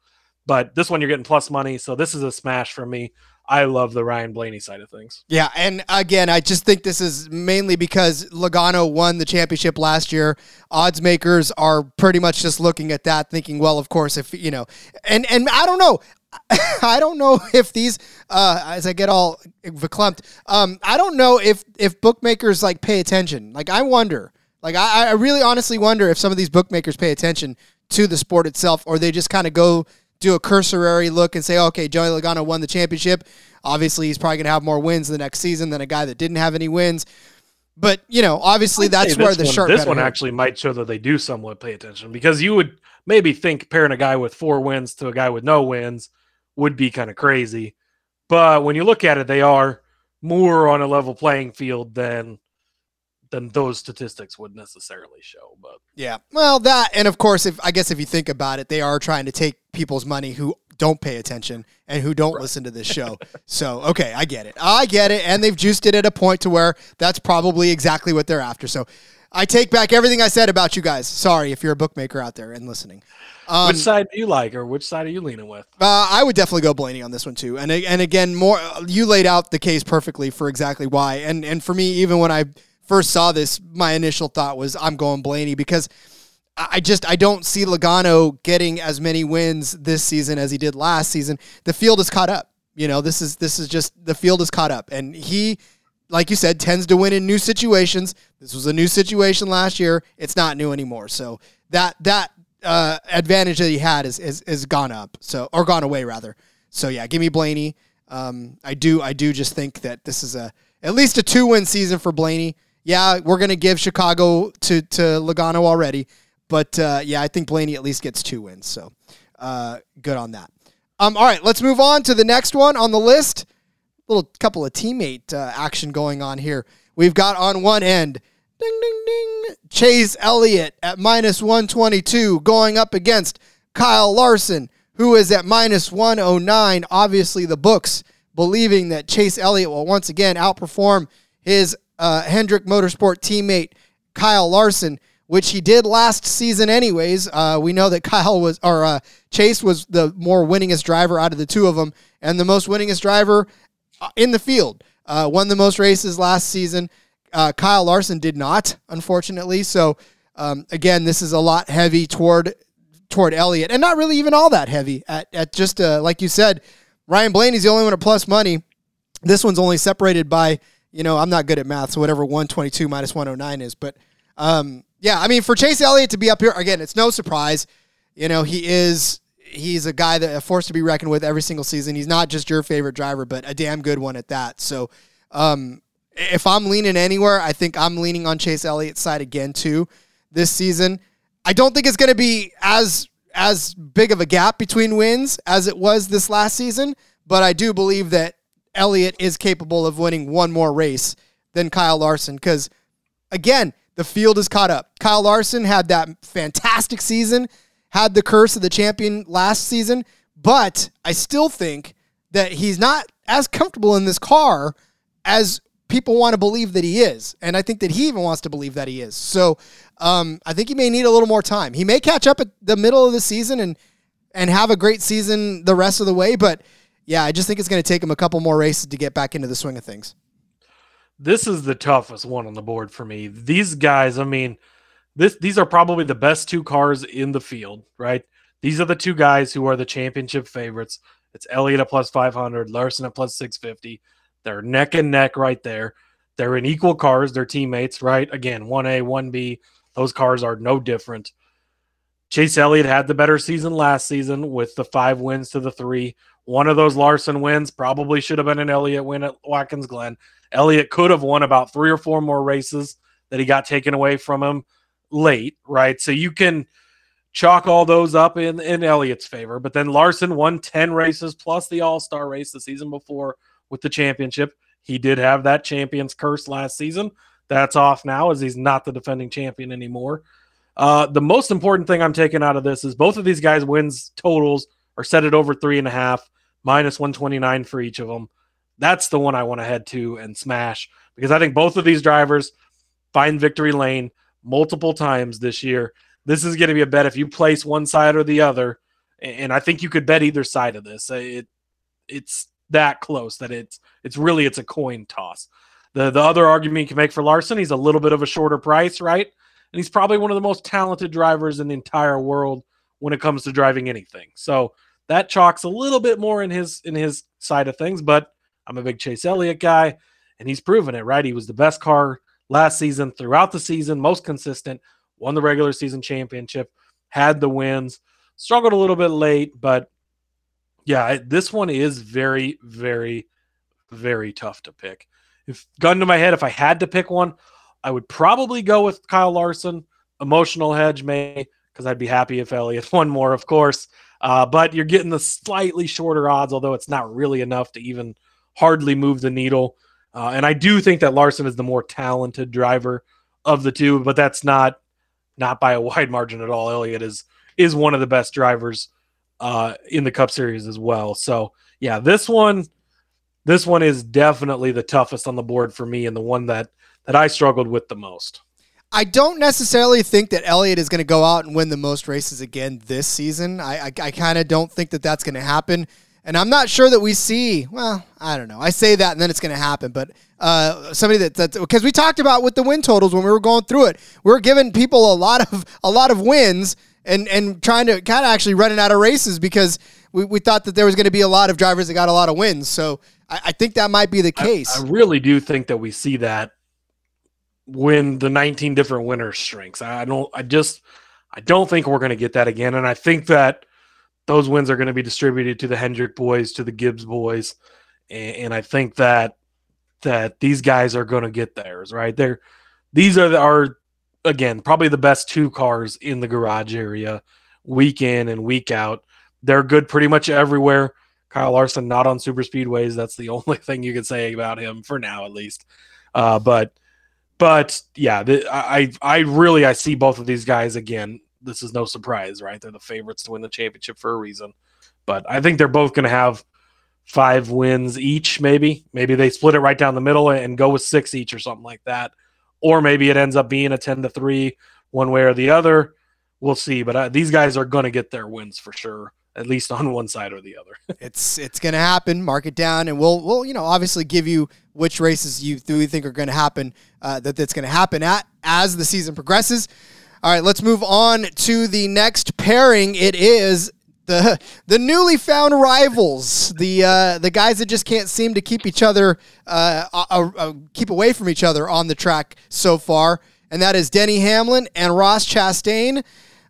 But this one, you're getting plus money. So this is a smash for me. I love the Ryan Blaney side of things. Yeah, and again, I just think this is mainly because Logano won the championship last year. Odds makers are pretty much just looking at that, thinking, well, of course, if you know, and and I don't know. I don't know if these, uh, as I get all verklempt, um, I don't know if if bookmakers like pay attention. Like I wonder, like I, I really honestly wonder if some of these bookmakers pay attention to the sport itself, or they just kind of go do a cursory look and say, okay, Joey Logano won the championship. Obviously, he's probably going to have more wins the next season than a guy that didn't have any wins. But you know, obviously, that's where the one, sharp. This one actually might show that they do somewhat pay attention because you would maybe think pairing a guy with four wins to a guy with no wins would be kind of crazy. But when you look at it, they are more on a level playing field than than those statistics would necessarily show. But yeah, well, that and of course, if I guess if you think about it, they are trying to take people's money who don't pay attention and who don't right. listen to this show. so okay, I get it, I get it, and they've juiced it at a point to where that's probably exactly what they're after. So. I take back everything I said about you guys. Sorry if you're a bookmaker out there and listening. Um, which side do you like, or which side are you leaning with? Uh, I would definitely go Blaney on this one too. And and again, more you laid out the case perfectly for exactly why. And and for me, even when I first saw this, my initial thought was I'm going Blaney because I just I don't see Logano getting as many wins this season as he did last season. The field is caught up. You know, this is this is just the field is caught up, and he, like you said, tends to win in new situations. This was a new situation last year. It's not new anymore. So that that uh, advantage that he had is, is is gone up. So or gone away rather. So yeah, give me Blaney. Um, I do I do just think that this is a at least a two win season for Blaney yeah, we're going to give Chicago to, to Logano already. But uh, yeah, I think Blaney at least gets two wins. So uh, good on that. Um, all right, let's move on to the next one on the list. A little couple of teammate uh, action going on here. We've got on one end, ding, ding, ding, Chase Elliott at minus 122 going up against Kyle Larson, who is at minus 109. Obviously, the books believing that Chase Elliott will once again outperform his uh, Hendrick Motorsport teammate Kyle Larson, which he did last season, anyways. Uh, we know that Kyle was, or uh, Chase was the more winningest driver out of the two of them, and the most winningest driver uh, in the field. Uh, won the most races last season. Uh, Kyle Larson did not, unfortunately. So um, again, this is a lot heavy toward toward Elliott, and not really even all that heavy. At at just like you said, Ryan Blaney's the only one at plus money. This one's only separated by you know, I'm not good at math, so whatever 122 minus 109 is. But um, yeah, I mean, for Chase Elliott to be up here again, it's no surprise. You know, he is he's a guy that a force to be reckoned with every single season. He's not just your favorite driver, but a damn good one at that. So, um, if I'm leaning anywhere, I think I'm leaning on Chase Elliott's side again too this season. I don't think it's going to be as as big of a gap between wins as it was this last season, but I do believe that Elliott is capable of winning one more race than Kyle Larson because, again, the field is caught up. Kyle Larson had that fantastic season, had the curse of the champion last season, but I still think that he's not as comfortable in this car as people want to believe that he is. And I think that he even wants to believe that he is. So um, I think he may need a little more time. He may catch up at the middle of the season and and have a great season the rest of the way, but yeah, I just think it's going to take him a couple more races to get back into the swing of things. This is the toughest one on the board for me. These guys, I mean, this these are probably the best two cars in the field, right? These are the two guys who are the championship favorites. It's Elliott at plus 500, Larson at plus 650. They're neck and neck right there. They're in equal cars. They're teammates, right? Again, 1A, 1B. Those cars are no different. Chase Elliott had the better season last season with the five wins to the three. One of those Larson wins probably should have been an Elliott win at Watkins Glen. Elliott could have won about three or four more races that he got taken away from him late, right? So you can chalk all those up in, in Elliott's favor. But then Larson won 10 races plus the All Star race the season before with the championship. He did have that champion's curse last season. That's off now as he's not the defending champion anymore. Uh, the most important thing I'm taking out of this is both of these guys' wins totals are set at over three and a half, minus 129 for each of them. That's the one I want to head to and smash because I think both of these drivers find victory lane multiple times this year. This is going to be a bet if you place one side or the other, and I think you could bet either side of this. It it's that close that it's it's really it's a coin toss. The the other argument you can make for Larson, he's a little bit of a shorter price, right? And he's probably one of the most talented drivers in the entire world when it comes to driving anything. So that chalks a little bit more in his in his side of things, but I'm a big Chase Elliott guy, and he's proven it, right? He was the best car last season throughout the season, most consistent, won the regular season championship, had the wins, struggled a little bit late, but yeah, this one is very, very, very tough to pick. If gun to my head, if I had to pick one, I would probably go with Kyle Larson. Emotional hedge may, because I'd be happy if Elliott won more, of course. Uh, but you're getting the slightly shorter odds, although it's not really enough to even hardly move the needle. Uh, and I do think that Larson is the more talented driver of the two, but that's not not by a wide margin at all. Elliott is is one of the best drivers uh, in the Cup Series as well. So yeah, this one this one is definitely the toughest on the board for me and the one that that I struggled with the most. I don't necessarily think that Elliott is going to go out and win the most races again this season. I I, I kind of don't think that that's going to happen. And I'm not sure that we see, well, I don't know. I say that and then it's going to happen. But uh, somebody that, that's, because we talked about with the win totals when we were going through it, we are giving people a lot of, a lot of wins and, and trying to kind of actually running out of races because we, we thought that there was going to be a lot of drivers that got a lot of wins. So I, I think that might be the case. I, I really do think that we see that when the 19 different winners shrinks. I don't, I just, I don't think we're going to get that again. And I think that, those wins are going to be distributed to the Hendrick boys, to the Gibbs boys, and, and I think that that these guys are going to get theirs. Right, they're these are are again probably the best two cars in the garage area, week in and week out. They're good pretty much everywhere. Kyle Larson not on super speedways. That's the only thing you can say about him for now, at least. Uh, but but yeah, the, I I really I see both of these guys again this is no surprise, right? They're the favorites to win the championship for a reason. But I think they're both going to have five wins each, maybe. Maybe they split it right down the middle and go with six each or something like that. Or maybe it ends up being a 10 to 3 one way or the other. We'll see. But uh, these guys are going to get their wins for sure, at least on one side or the other. it's it's going to happen. Mark it down, and we'll, we'll you know, obviously give you which races you, do you think are going to happen, uh, that that's going to happen at as the season progresses. All right, let's move on to the next pairing. It is the the newly found rivals, the uh, the guys that just can't seem to keep each other uh, keep away from each other on the track so far, and that is Denny Hamlin and Ross Chastain.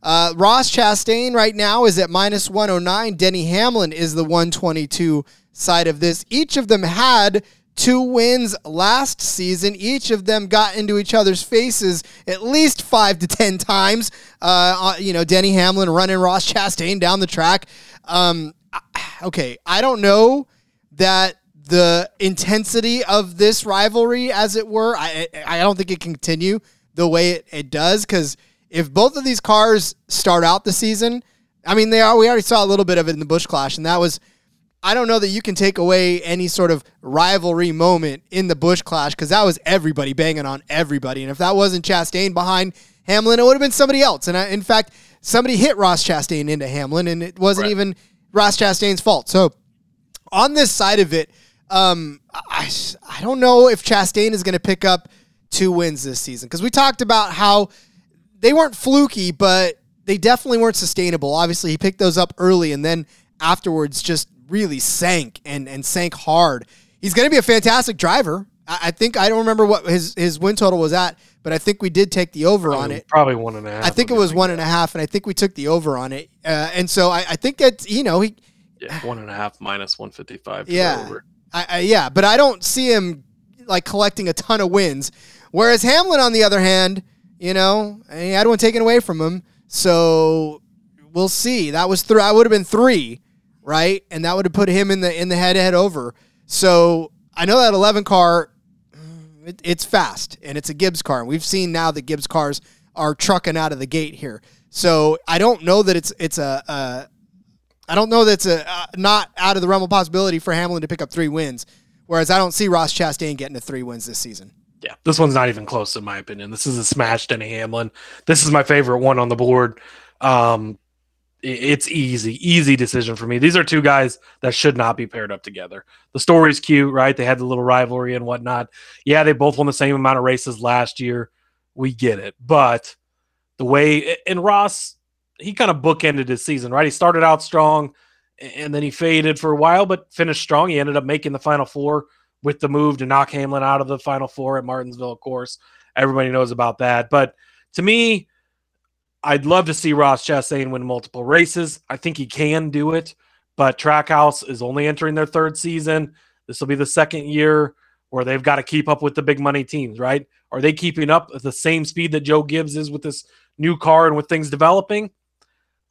Uh, Ross Chastain right now is at minus 109. Denny Hamlin is the 122 side of this. Each of them had two wins last season. Each of them got into each other's faces at least five to ten times. Uh, uh you know, Denny Hamlin running Ross Chastain down the track. Um, okay, I don't know that the intensity of this rivalry, as it were, I I don't think it can continue the way it, it does because if both of these cars start out the season I mean, they are. We already saw a little bit of it in the Busch Clash, and that was. I don't know that you can take away any sort of rivalry moment in the Busch Clash because that was everybody banging on everybody, and if that wasn't Chastain behind Hamlin, it would have been somebody else. And I, in fact, somebody hit Ross Chastain into Hamlin, and it wasn't Right. even Ross Chastain's fault. So on this side of it, um, I, I don't know if Chastain is going to pick up two wins this season because we talked about how they weren't fluky, but they definitely weren't sustainable. Obviously, he picked those up early and then afterwards just really sank and, and sank hard. He's going to be a fantastic driver. I, I think I don't remember what his, his win total was at, but I think we did take the over on it. Probably one and a half. I think it would be was my one and a half, and I think we took the over on it. Uh, and so I, I think that you know he, Yeah, one and a half minus one fifty five. yeah, I, I, yeah, but I don't see him like collecting a ton of wins. Whereas Hamlin, on the other hand, you know, he had one taken away from him, so we'll see. That was three. I would have been three, right? And that would have put him in the in the head head over. So I know that eleven car, mm, it, it's fast and it's a Gibbs car, and we've seen now that Gibbs cars are trucking out of the gate here. So I don't know that it's it's a. a I don't know that's a uh, not out of the realm of possibility for Hamlin to pick up three wins. Whereas I don't see Ross Chastain getting to three wins this season. Yeah, this one's not even close in my opinion. This is a smash Denny Hamlin. This is my favorite one on the board. Um, it's easy, easy decision for me. These are two guys that should not be paired up together. The story's cute, right? They had the little rivalry and whatnot. Yeah, they both won the same amount of races last year. We get it, but the way and Ross, he kind of bookended his season, right? He started out strong, and then he faded for a while, but finished strong. He ended up making the final four with the move to knock Hamlin out of the final four at Martinsville, of course. Everybody knows about that. But to me, I'd love to see Ross Chastain win multiple races. I think he can do it, but Trackhouse is only entering their third season. This will be the second year where they've got to keep up with the big money teams, right? Are they keeping up at the same speed that Joe Gibbs is with this new car and with things developing?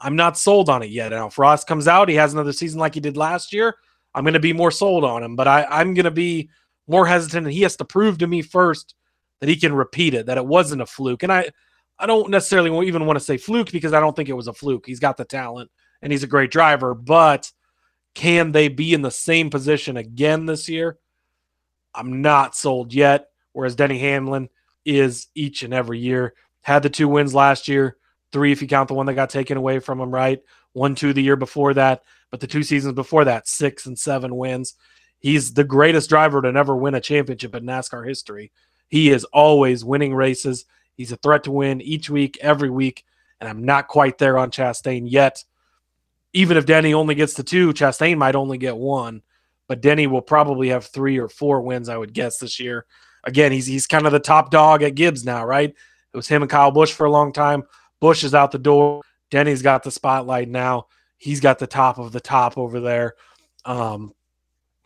I'm not sold on it yet. Now, if Ross comes out, he has another season like he did last year. I'm going to be more sold on him, but I, I'm going to be more hesitant, and he has to prove to me first that he can repeat it, that it wasn't a fluke. And I, I don't necessarily even want to say fluke because I don't think it was a fluke. He's got the talent and he's a great driver, but can they be in the same position again this year? I'm not sold yet. Whereas Denny Hamlin is each and every year. Had the two wins last year, three if you count the one that got taken away from him, right? One, two the year before that, but the two seasons before that, six and seven wins. He's the greatest driver to never win a championship in NASCAR history. He is always winning races. He's a threat to win each week, every week, and I'm not quite there on Chastain yet. Even if Denny only gets to two, Chastain might only get one, but Denny will probably have three or four wins, I would guess, this year. Again, he's he's kind of the top dog at Gibbs now, right? It was him and Kyle Busch for a long time. Busch is out the door. Denny's got the spotlight now. He's got the top of the top over there. Um,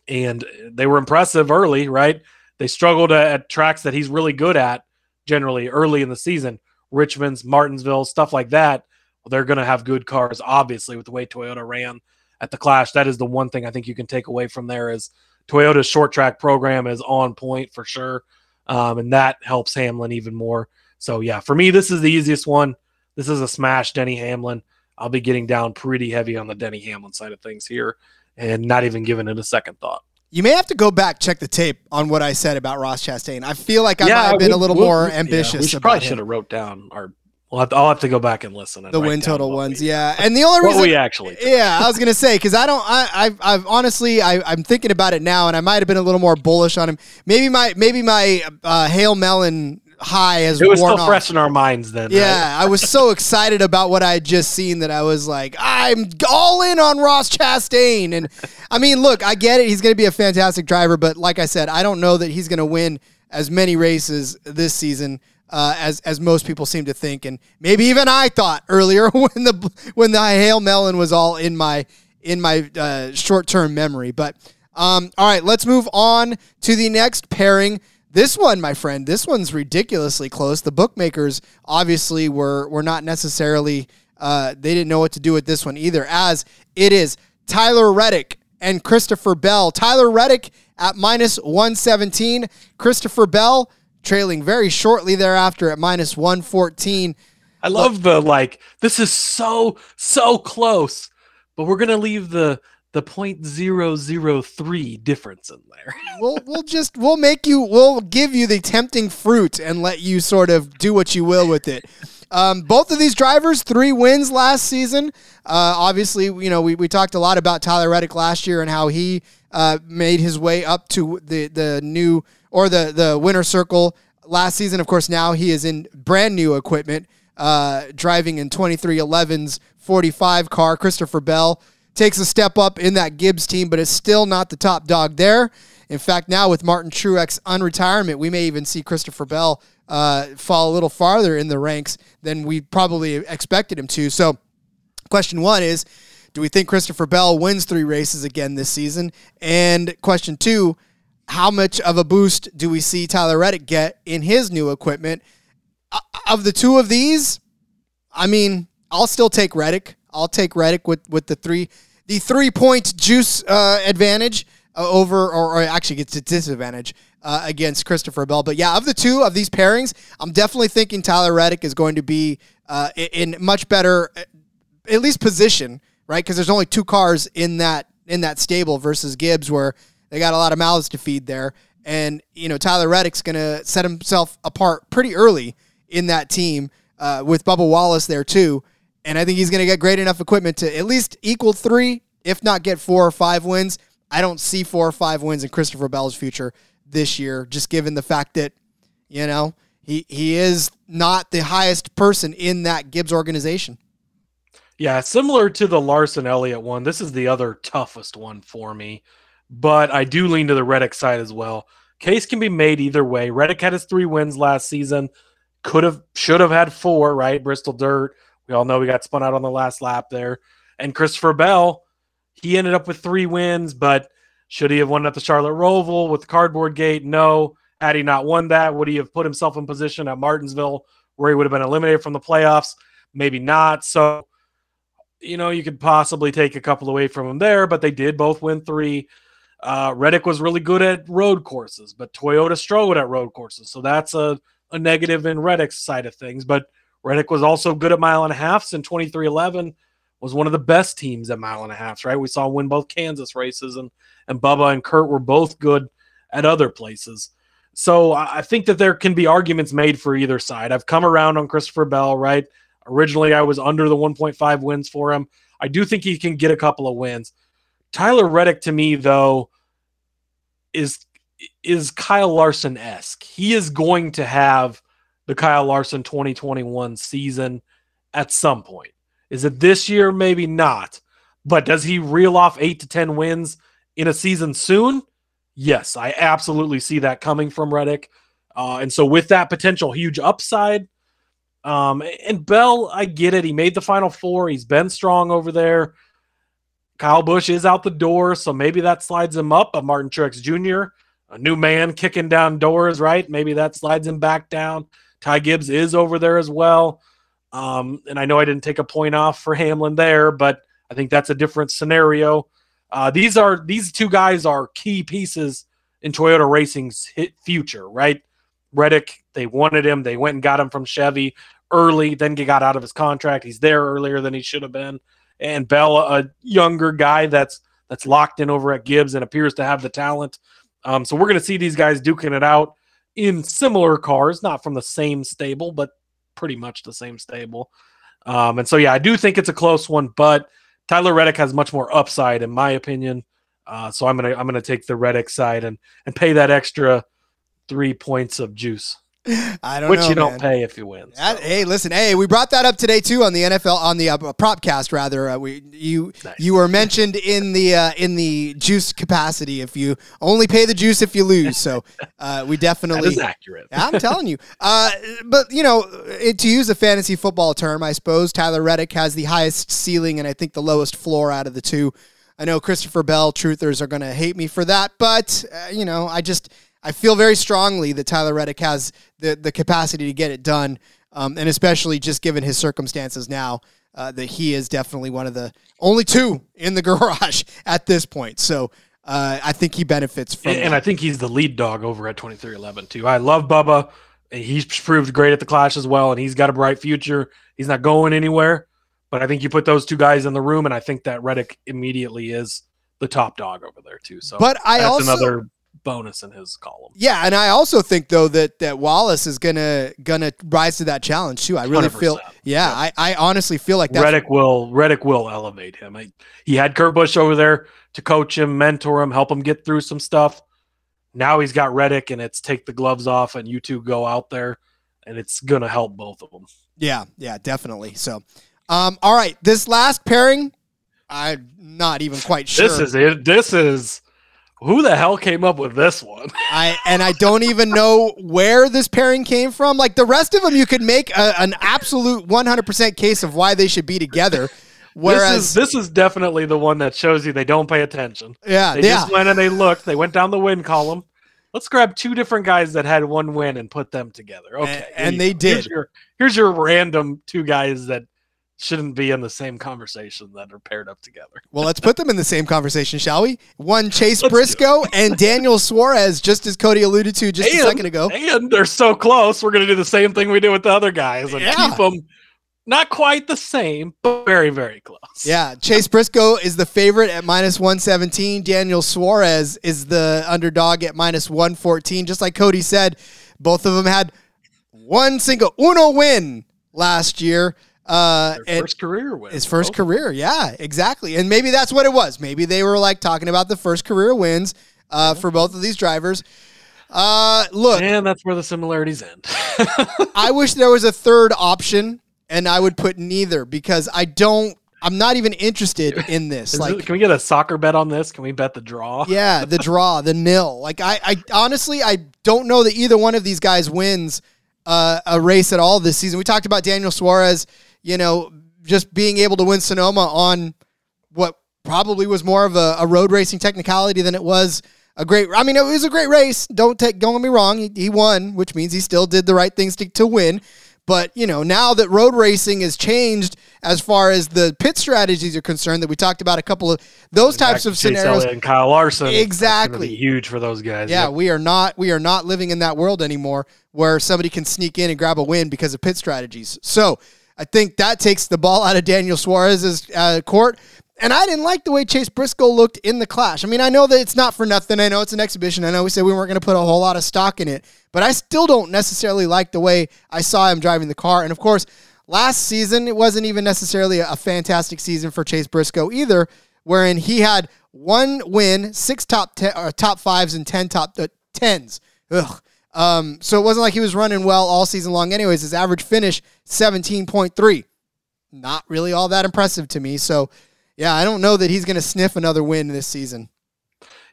and they were impressive early, right? They struggled at, at tracks that he's really good at generally early in the season. Richmond's, Martinsville, stuff like that. Well, they're going to have good cars, obviously, with the way Toyota ran at the Clash. That is the one thing I think you can take away from there is Toyota's short track program is on point for sure, um, and that helps Hamlin even more. So yeah, for me, this is the easiest one. This is a smash, Denny Hamlin. I'll be getting down pretty heavy on the Denny Hamlin side of things here, and not even giving it a second thought. You may have to go back check the tape on what I said about Ross Chastain. I feel like I Yeah, might have been we- a little we'll- more yeah, ambitious we should, about probably him. should have wrote down our. We'll have to, I'll have to go back and listen. And the win total ones. we- Yeah, and the only What reason we actually. took. Yeah, I was gonna say because I don't. I, I've, I've honestly, I, I'm thinking about it now, and I might have been a little more bullish on him. Maybe my, maybe my uh, Hail Melon high has It was still off. fresh in our minds then. right? Yeah, I was so excited about what I had just seen that I was like, I'm all in on Ross Chastain. And I mean, look, I get it. He's going to be a fantastic driver, but like I said, I don't know that he's going to win as many races this season uh, as as most people seem to think, and maybe even I thought earlier when the when the Hail Melon was all in my in my uh, short term memory. But um, all right, let's move on to the next pairing. This one, my friend, this one's ridiculously close. The bookmakers obviously were were not necessarily uh, they didn't know what to do with this one either, as it is Tyler Reddick and Christopher Bell. Tyler Reddick at minus 117, Christopher Bell trailing very shortly thereafter at minus 114. I love the like. This is so so close, but we're gonna leave the the point zero zero three difference in there. we'll we'll just we'll make you we'll give you the tempting fruit and let you sort of do what you will with it. Um, both of these drivers, three wins last season. Uh, obviously, you know we, we talked a lot about Tyler Reddick last year and how he uh, made his way up to the the new or the the winner circle last season. Of course, now he is in brand new equipment, uh, driving in 23XI's 45 car. Christopher Bell takes a step up in that Gibbs team, but is still not the top dog there. In fact, now with Martin Truex unretirement, we may even see Christopher Bell uh, fall a little farther in the ranks than we probably expected him to. So, question one is Do we think Christopher Bell wins three races again this season? And question two, how much of a boost do we see Tyler Reddick get in his new equipment? Uh, of the two of these, I mean, I'll still take Reddick. I'll take Reddick with, with the three the three point juice uh, advantage uh, over, or, or, actually gets a disadvantage uh, against Christopher Bell. But yeah, of the two of these pairings, I'm definitely thinking Tyler Reddick is going to be uh, in much better, uh, at least position, right? Because there's only two cars in that in that stable versus Gibbs, where they got a lot of mouths to feed there. And you know, Tyler Reddick's going to set himself apart pretty early in that team uh, with Bubba Wallace there too. And I think he's going to get great enough equipment to at least equal three, if not get four or five wins. I don't see four or five wins in Christopher Bell's future this year, just given the fact that, you know, he, he is not the highest person in that Gibbs organization. Yeah, similar to the Larson Elliott one, this is the other toughest one for me. But I do lean to the Reddick side as well. Case can be made either way. Reddick had his three wins last season. Could have, should have had four, right? Bristol Dirt, we all know we got spun out on the last lap there. And Christopher Bell, he ended up with three wins, but should he have won at the Charlotte Roval with the cardboard gate? No. Had he not won that, would he have put himself in position at Martinsville where he would have been eliminated from the playoffs? Maybe not. So, you know, you could possibly take a couple away from him there, but they did both win three. Uh, Reddick was really good at road courses, but Toyota struggled at road courses. So that's a, a negative in Reddick's side of things. But Reddick was also good at mile and a halfs in 23XI, was one of the best teams at mile and a halfs, right? We saw win both Kansas races, and, and Bubba and Kurt were both good at other places. So I think that there can be arguments made for either side. I've come around on Christopher Bell, right? Originally, I was under the 1.5 wins for him. I do think he can get a couple of wins. Tyler Reddick, to me, though, is is Kyle Larson esque. He is going to have the Kyle Larson 2021 season at some point. Is it this year? Maybe not. But does he reel off eight to 10 wins in a season soon? Yes, I absolutely see that coming from Reddick. Uh, and so, with that potential huge upside, um, and Bell, I get it. He made the final four. He's been strong over there. Kyle Busch is out the door, so maybe that slides him up. A Martin Truex Jr., a new man kicking down doors, right? Maybe that slides him back down. Ty Gibbs is over there as well. Um, and I know I didn't take a point off for Hamlin there, but I think that's a different scenario. Uh, these are these two guys are key pieces in Toyota Racing's future, right? Reddick, they wanted him, they went and got him from Chevy early, then he got out of his contract. He's there earlier than he should have been. And Bell, a younger guy that's that's locked in over at Gibbs and appears to have the talent. Um, so we're going to see these guys duking it out in similar cars, not from the same stable, but pretty much the same stable. Um, and so, yeah, I do think it's a close one, but Tyler Reddick has much more upside, in my opinion. Uh, so I'm gonna I'm gonna take the Reddick side and and pay that extra three points of juice. I don't Which know, you don't pay if you win. so. That- hey, listen, hey, we brought that up today too on the NFL on the uh, propcast. Rather, uh, we you Nice. you were mentioned in the uh, in the juice capacity. If you only pay the juice if you lose, so uh, we definitely. is accurate. I'm telling you. Uh, but you know, it, to use a fantasy football term, I suppose Tyler Reddick has the highest ceiling and I think the lowest floor out of the two. I know Christopher Bell truthers are going to hate me for that, but uh, you know, I just I feel very strongly that Tyler Reddick has the the capacity to get it done, um, and especially just given his circumstances now. Uh, that he is definitely one of the only two in the garage at this point. So uh, I think he benefits from. And, and. I think he's the lead dog over at 23XI too. I love Bubba. He's proved great at the Clash as well, and he's got a bright future. He's not going anywhere. But I think you put those two guys in the room, and I think that Reddick immediately is the top dog over there too. So, but I that's also another bonus in his column. Yeah, and I also think though that that Wallace is gonna gonna rise to that challenge too. I really feel. 100%. Yeah, I, I honestly feel like that's Reddick will Reddick will elevate him. I, he had Kurt Busch over there to coach him, mentor him, help him get through some stuff. Now he's got Reddick, and it's take the gloves off, and you two go out there, and it's gonna help both of them. Yeah, yeah, definitely. So, um, all right, this last pairing, I'm not even quite sure. This is it. This is who the hell came up with this one? I and I don't even know where this pairing came from. Like the rest of them, you could make a, an absolute 100% case of why they should be together. Whereas, this is this is definitely the one that shows you they don't pay attention. yeah, They yeah, just went and they looked. They went down the win column. Let's grab two different guys that had one win and put them together. Okay, here and they go. Here's did. your, here's your random two guys that shouldn't be in the same conversation that are paired up together. Well, let's put them in the same conversation, shall we? One Chase Let's. Briscoe and Daniel Suarez, just as Cody alluded to just a second ago. And they're so close. We're going to do the same thing we did with the other guys and Yeah. keep them not quite the same, but very, very close. Yeah, Chase Briscoe is the favorite at minus 117. Daniel Suarez is the underdog at minus 114. Just like Cody said, both of them had one single uno win last year. Uh, first career win. his first career. Yeah, exactly. And maybe that's what it was. Maybe they were like talking about the first career wins uh, for both of these drivers. Uh, look, And that's where the similarities end. I wish there was a third option, and I would put neither because I don't. I'm not even interested in this. Is Like, it- can we get a soccer bet on this? Can we bet the draw? yeah, the draw, the nil. Like, I, I honestly, I don't know that either one of these guys wins uh, a race at all this season. We talked about Daniel Suarez, you know, just being able to win Sonoma on what probably was more of a, a road racing technicality than it was a great. I mean, it was a great race. Don't take, don't get me wrong. He, he won, which means he still did the right things to, to win. But you know, now that road racing has changed as far as the pit strategies are concerned, that we talked about a couple of those types of scenarios. Elliott and Kyle Larson. Exactly. huge for those guys. Yeah, Yep. we are not we are not living in that world anymore where somebody can sneak in and grab a win because of pit strategies. So I think that takes the ball out of Daniel Suarez's uh, court. And I didn't like the way Chase Briscoe looked in the clash. I mean, I know that it's not for nothing. I know it's an exhibition. I know we said we weren't going to put a whole lot of stock in it, but I still don't necessarily like the way I saw him driving the car. And of course, last season it wasn't even necessarily a fantastic season for Chase Briscoe either, wherein he had one win, six top ten, uh, top fives, and ten top uh, tens. Ugh. Um, so it wasn't like he was running well all season long. Anyways, his average finish seventeen point three. Not really all that impressive to me. So yeah, I don't know that he's going to sniff another win this season.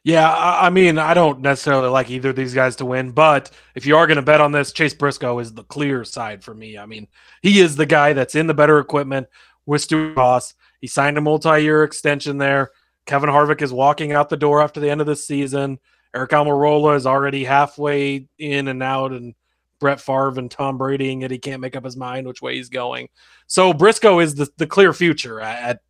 Yeah, I, mean, I don't necessarily like either of these guys to win, but if you are going to bet on this, Chase Briscoe is the clear side for me. I mean, he is the guy that's in the better equipment with Stewart-Haas. He signed a multi-year extension there. Kevin Harvick is walking out the door after the end of the season. Eric Almirola is already halfway in and out, and Brett Favre and Tom Brady, and he can't make up his mind which way he's going. So Briscoe is the, the clear future at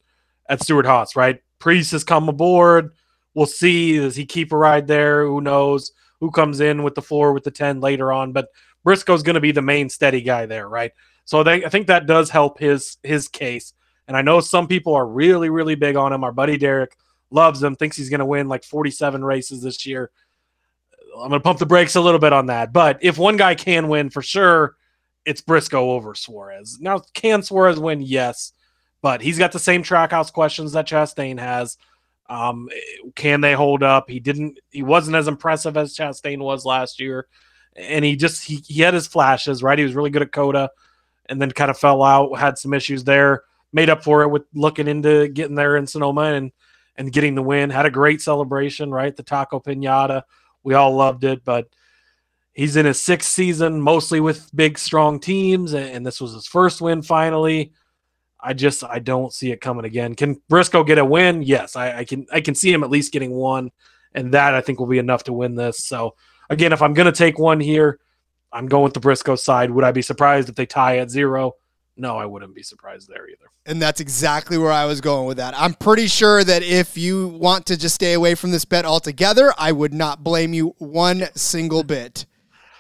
at Stewart-Haas, right? Preece has come aboard. We'll see. Does he keep a ride there? Who knows? Who comes in with the four with the 10 later on? But Briscoe's going to be the main steady guy there, right? So they, I think that does help his his case. And I know some people are really, really big on him. Our buddy Derek loves him, thinks he's going to win like 47 races this year. I'm going to pump the brakes a little bit on that. But if one guy can win for sure, it's Briscoe over Suarez. Now, can Suarez win? Yes. But he's got the same trackhouse questions that Chastain has. Um, can they hold up? He didn't. He wasn't as impressive as Chastain was last year, and he just he, he had his flashes. Right, he was really good at COTA, and then kind of fell out. Had some issues there. Made up for it with looking into getting there in Sonoma and and getting the win. Had a great celebration. Right, the taco pinata. We all loved it, but he's in his sixth season, mostly with big, strong teams, and, this was his first win finally. I just I don't see it coming again. Can Briscoe get a win? Yes, I, I can I can see him at least getting one, and that I think will be enough to win this. So again, if I'm gonna take one here, I'm going with the Briscoe side. Would I be surprised if they tie at zero? No, I wouldn't be surprised there either. And that's exactly where I was going with that. I'm pretty sure that if you want to just stay away from this bet altogether, I would not blame you one single bit.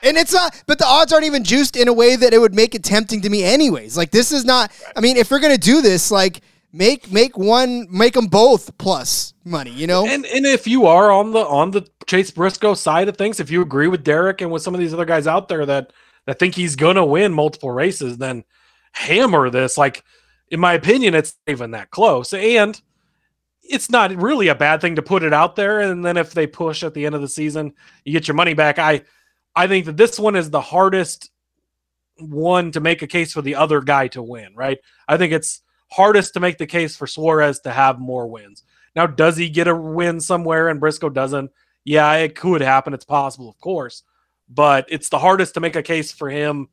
And it's not, but the odds aren't even juiced in a way that it would make it tempting to me, anyways. Like this is not. I mean, if we're gonna do this, like make make one, make them both plus money. You know, And and if you are on the on the Chase Briscoe side of things, if you agree with Derek and with some of these other guys out there that that think he's gonna win multiple races, then hammer this. Like, in my opinion, it's even that close. And it's not really a bad thing to put it out there. And then if they push at the end of the season, you get your money back. I I think that this one is the hardest one to make a case for the other guy to win, right? I think it's hardest to make the case for Suarez to have more wins. Now, does he get a win somewhere and Briscoe doesn't? Yeah, it could happen. It's possible, of course, but it's the hardest to make a case for him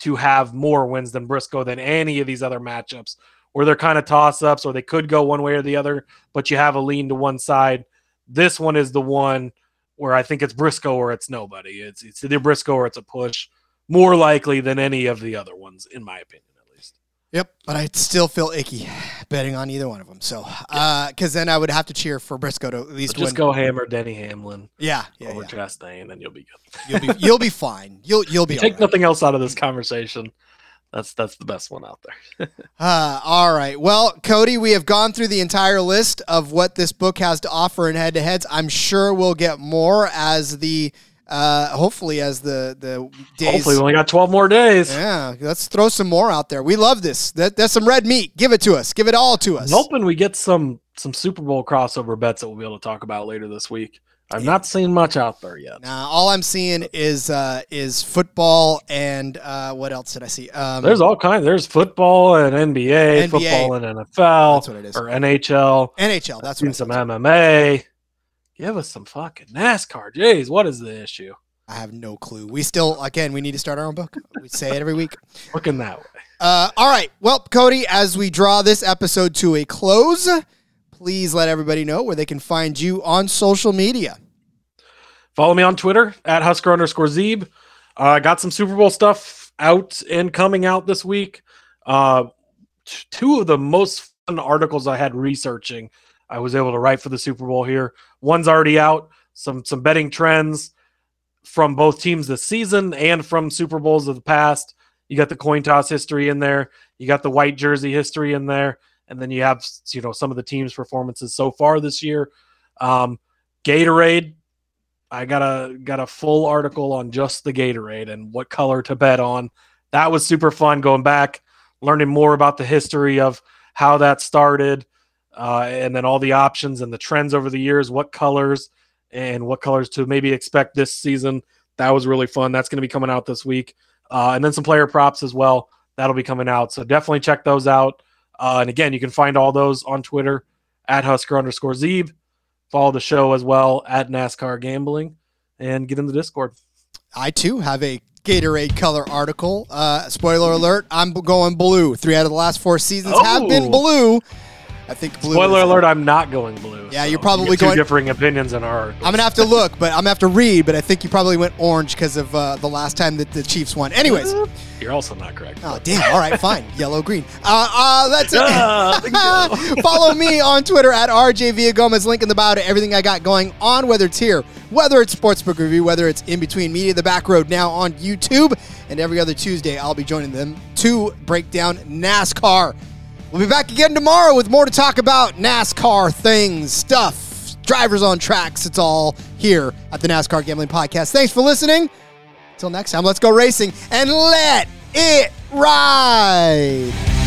to have more wins than Briscoe than any of these other matchups where they're kind of toss ups or they could go one way or the other, but you have a lean to one side. This one is the one where I think it's Briscoe or it's nobody. It's it's either Briscoe or it's a push, more likely than any of the other ones, in my opinion. Yep, but I still feel icky betting on either one of them. So, because then I would have to cheer for Briscoe to at least So just win. go hammer Denny Hamlin Yeah, yeah, over yeah. Chastain, and then you'll be good. You'll be you'll be fine. You'll you'll be You take right. nothing else out of this conversation. That's that's the best one out there. Uh, all right. Well, Cody, we have gone through the entire list of what this book has to offer in head to heads. I'm sure we'll get more as the uh, hopefully as the the days. Hopefully, we only got 12 more days. yeah, let's throw some more out there. We love this. That, that's some red meat. Give it to us. Give it all to us. I'm hoping we get some some Super Bowl crossover bets that we'll be able to talk about later this week. I've not seen much out there yet. Nah, all I'm seeing is uh, is football and uh, what else did I see? Um, There's all kinds. There's football and NBA, NBA. football and NFL, That's what it is. or NHL. NHL. That's Seen what some I, MMA. Give us some fucking NASCAR. Jeez, what is the issue? I have no clue. We still again we need to start our own book. We say it every week. Looking that way. Uh, all right. Well, Cody, as we draw this episode to a close, please let everybody know where they can find you on social media. Follow me on Twitter at Husker underscore Zeeb. I uh, got some Super Bowl stuff out and coming out this week. Uh, t- two of the most fun articles I had researching, I was able to write for the Super Bowl here. One's already out. Some some betting trends from both teams this season and from Super Bowls of the past. You got the coin toss history in there. You got the white jersey history in there, and then you have you know some of the teams' performances so far this year. Um, Gatorade I got a got a full article on just the Gatorade and what color to bet on. That was super fun going back, learning more about the history of how that started, uh, and then all the options and the trends over the years, what colors and what colors to maybe expect this season. That was really fun. That's going to be coming out this week, uh, and then some player props as well. That'll be coming out. So definitely check those out. Uh, and again, you can find all those on Twitter at Husker underscore Zeeb. Follow the show as well at NASCAR Gambling and get in the Discord. I too have a Gatorade color article. Uh, spoiler alert: I'm going blue. Three out of the last four seasons have been Oh. blue. I think blue. Spoiler alert: I'm not going blue. Yeah, so you're probably two going- differing opinions in our. I'm gonna have to look, but I'm gonna have to read. But I think you probably went orange because of uh, the last time that the Chiefs won. Anyways, You're also not correct. oh damn. All right, fine. Yellow, green. Uh, uh, that's it. Follow me on Twitter at RJ Gomez. Link in the bio to everything I got going on, whether it's here, whether it's Sportsbook Review, whether it's in between media, the back road now on YouTube, and every other Tuesday I'll be joining them to break down NASCAR. We'll be back again tomorrow with more to talk about NASCAR things, stuff, drivers on tracks. It's all here at the NASCAR Gambling Podcast. Thanks for listening. Until next time, let's go racing and let it ride.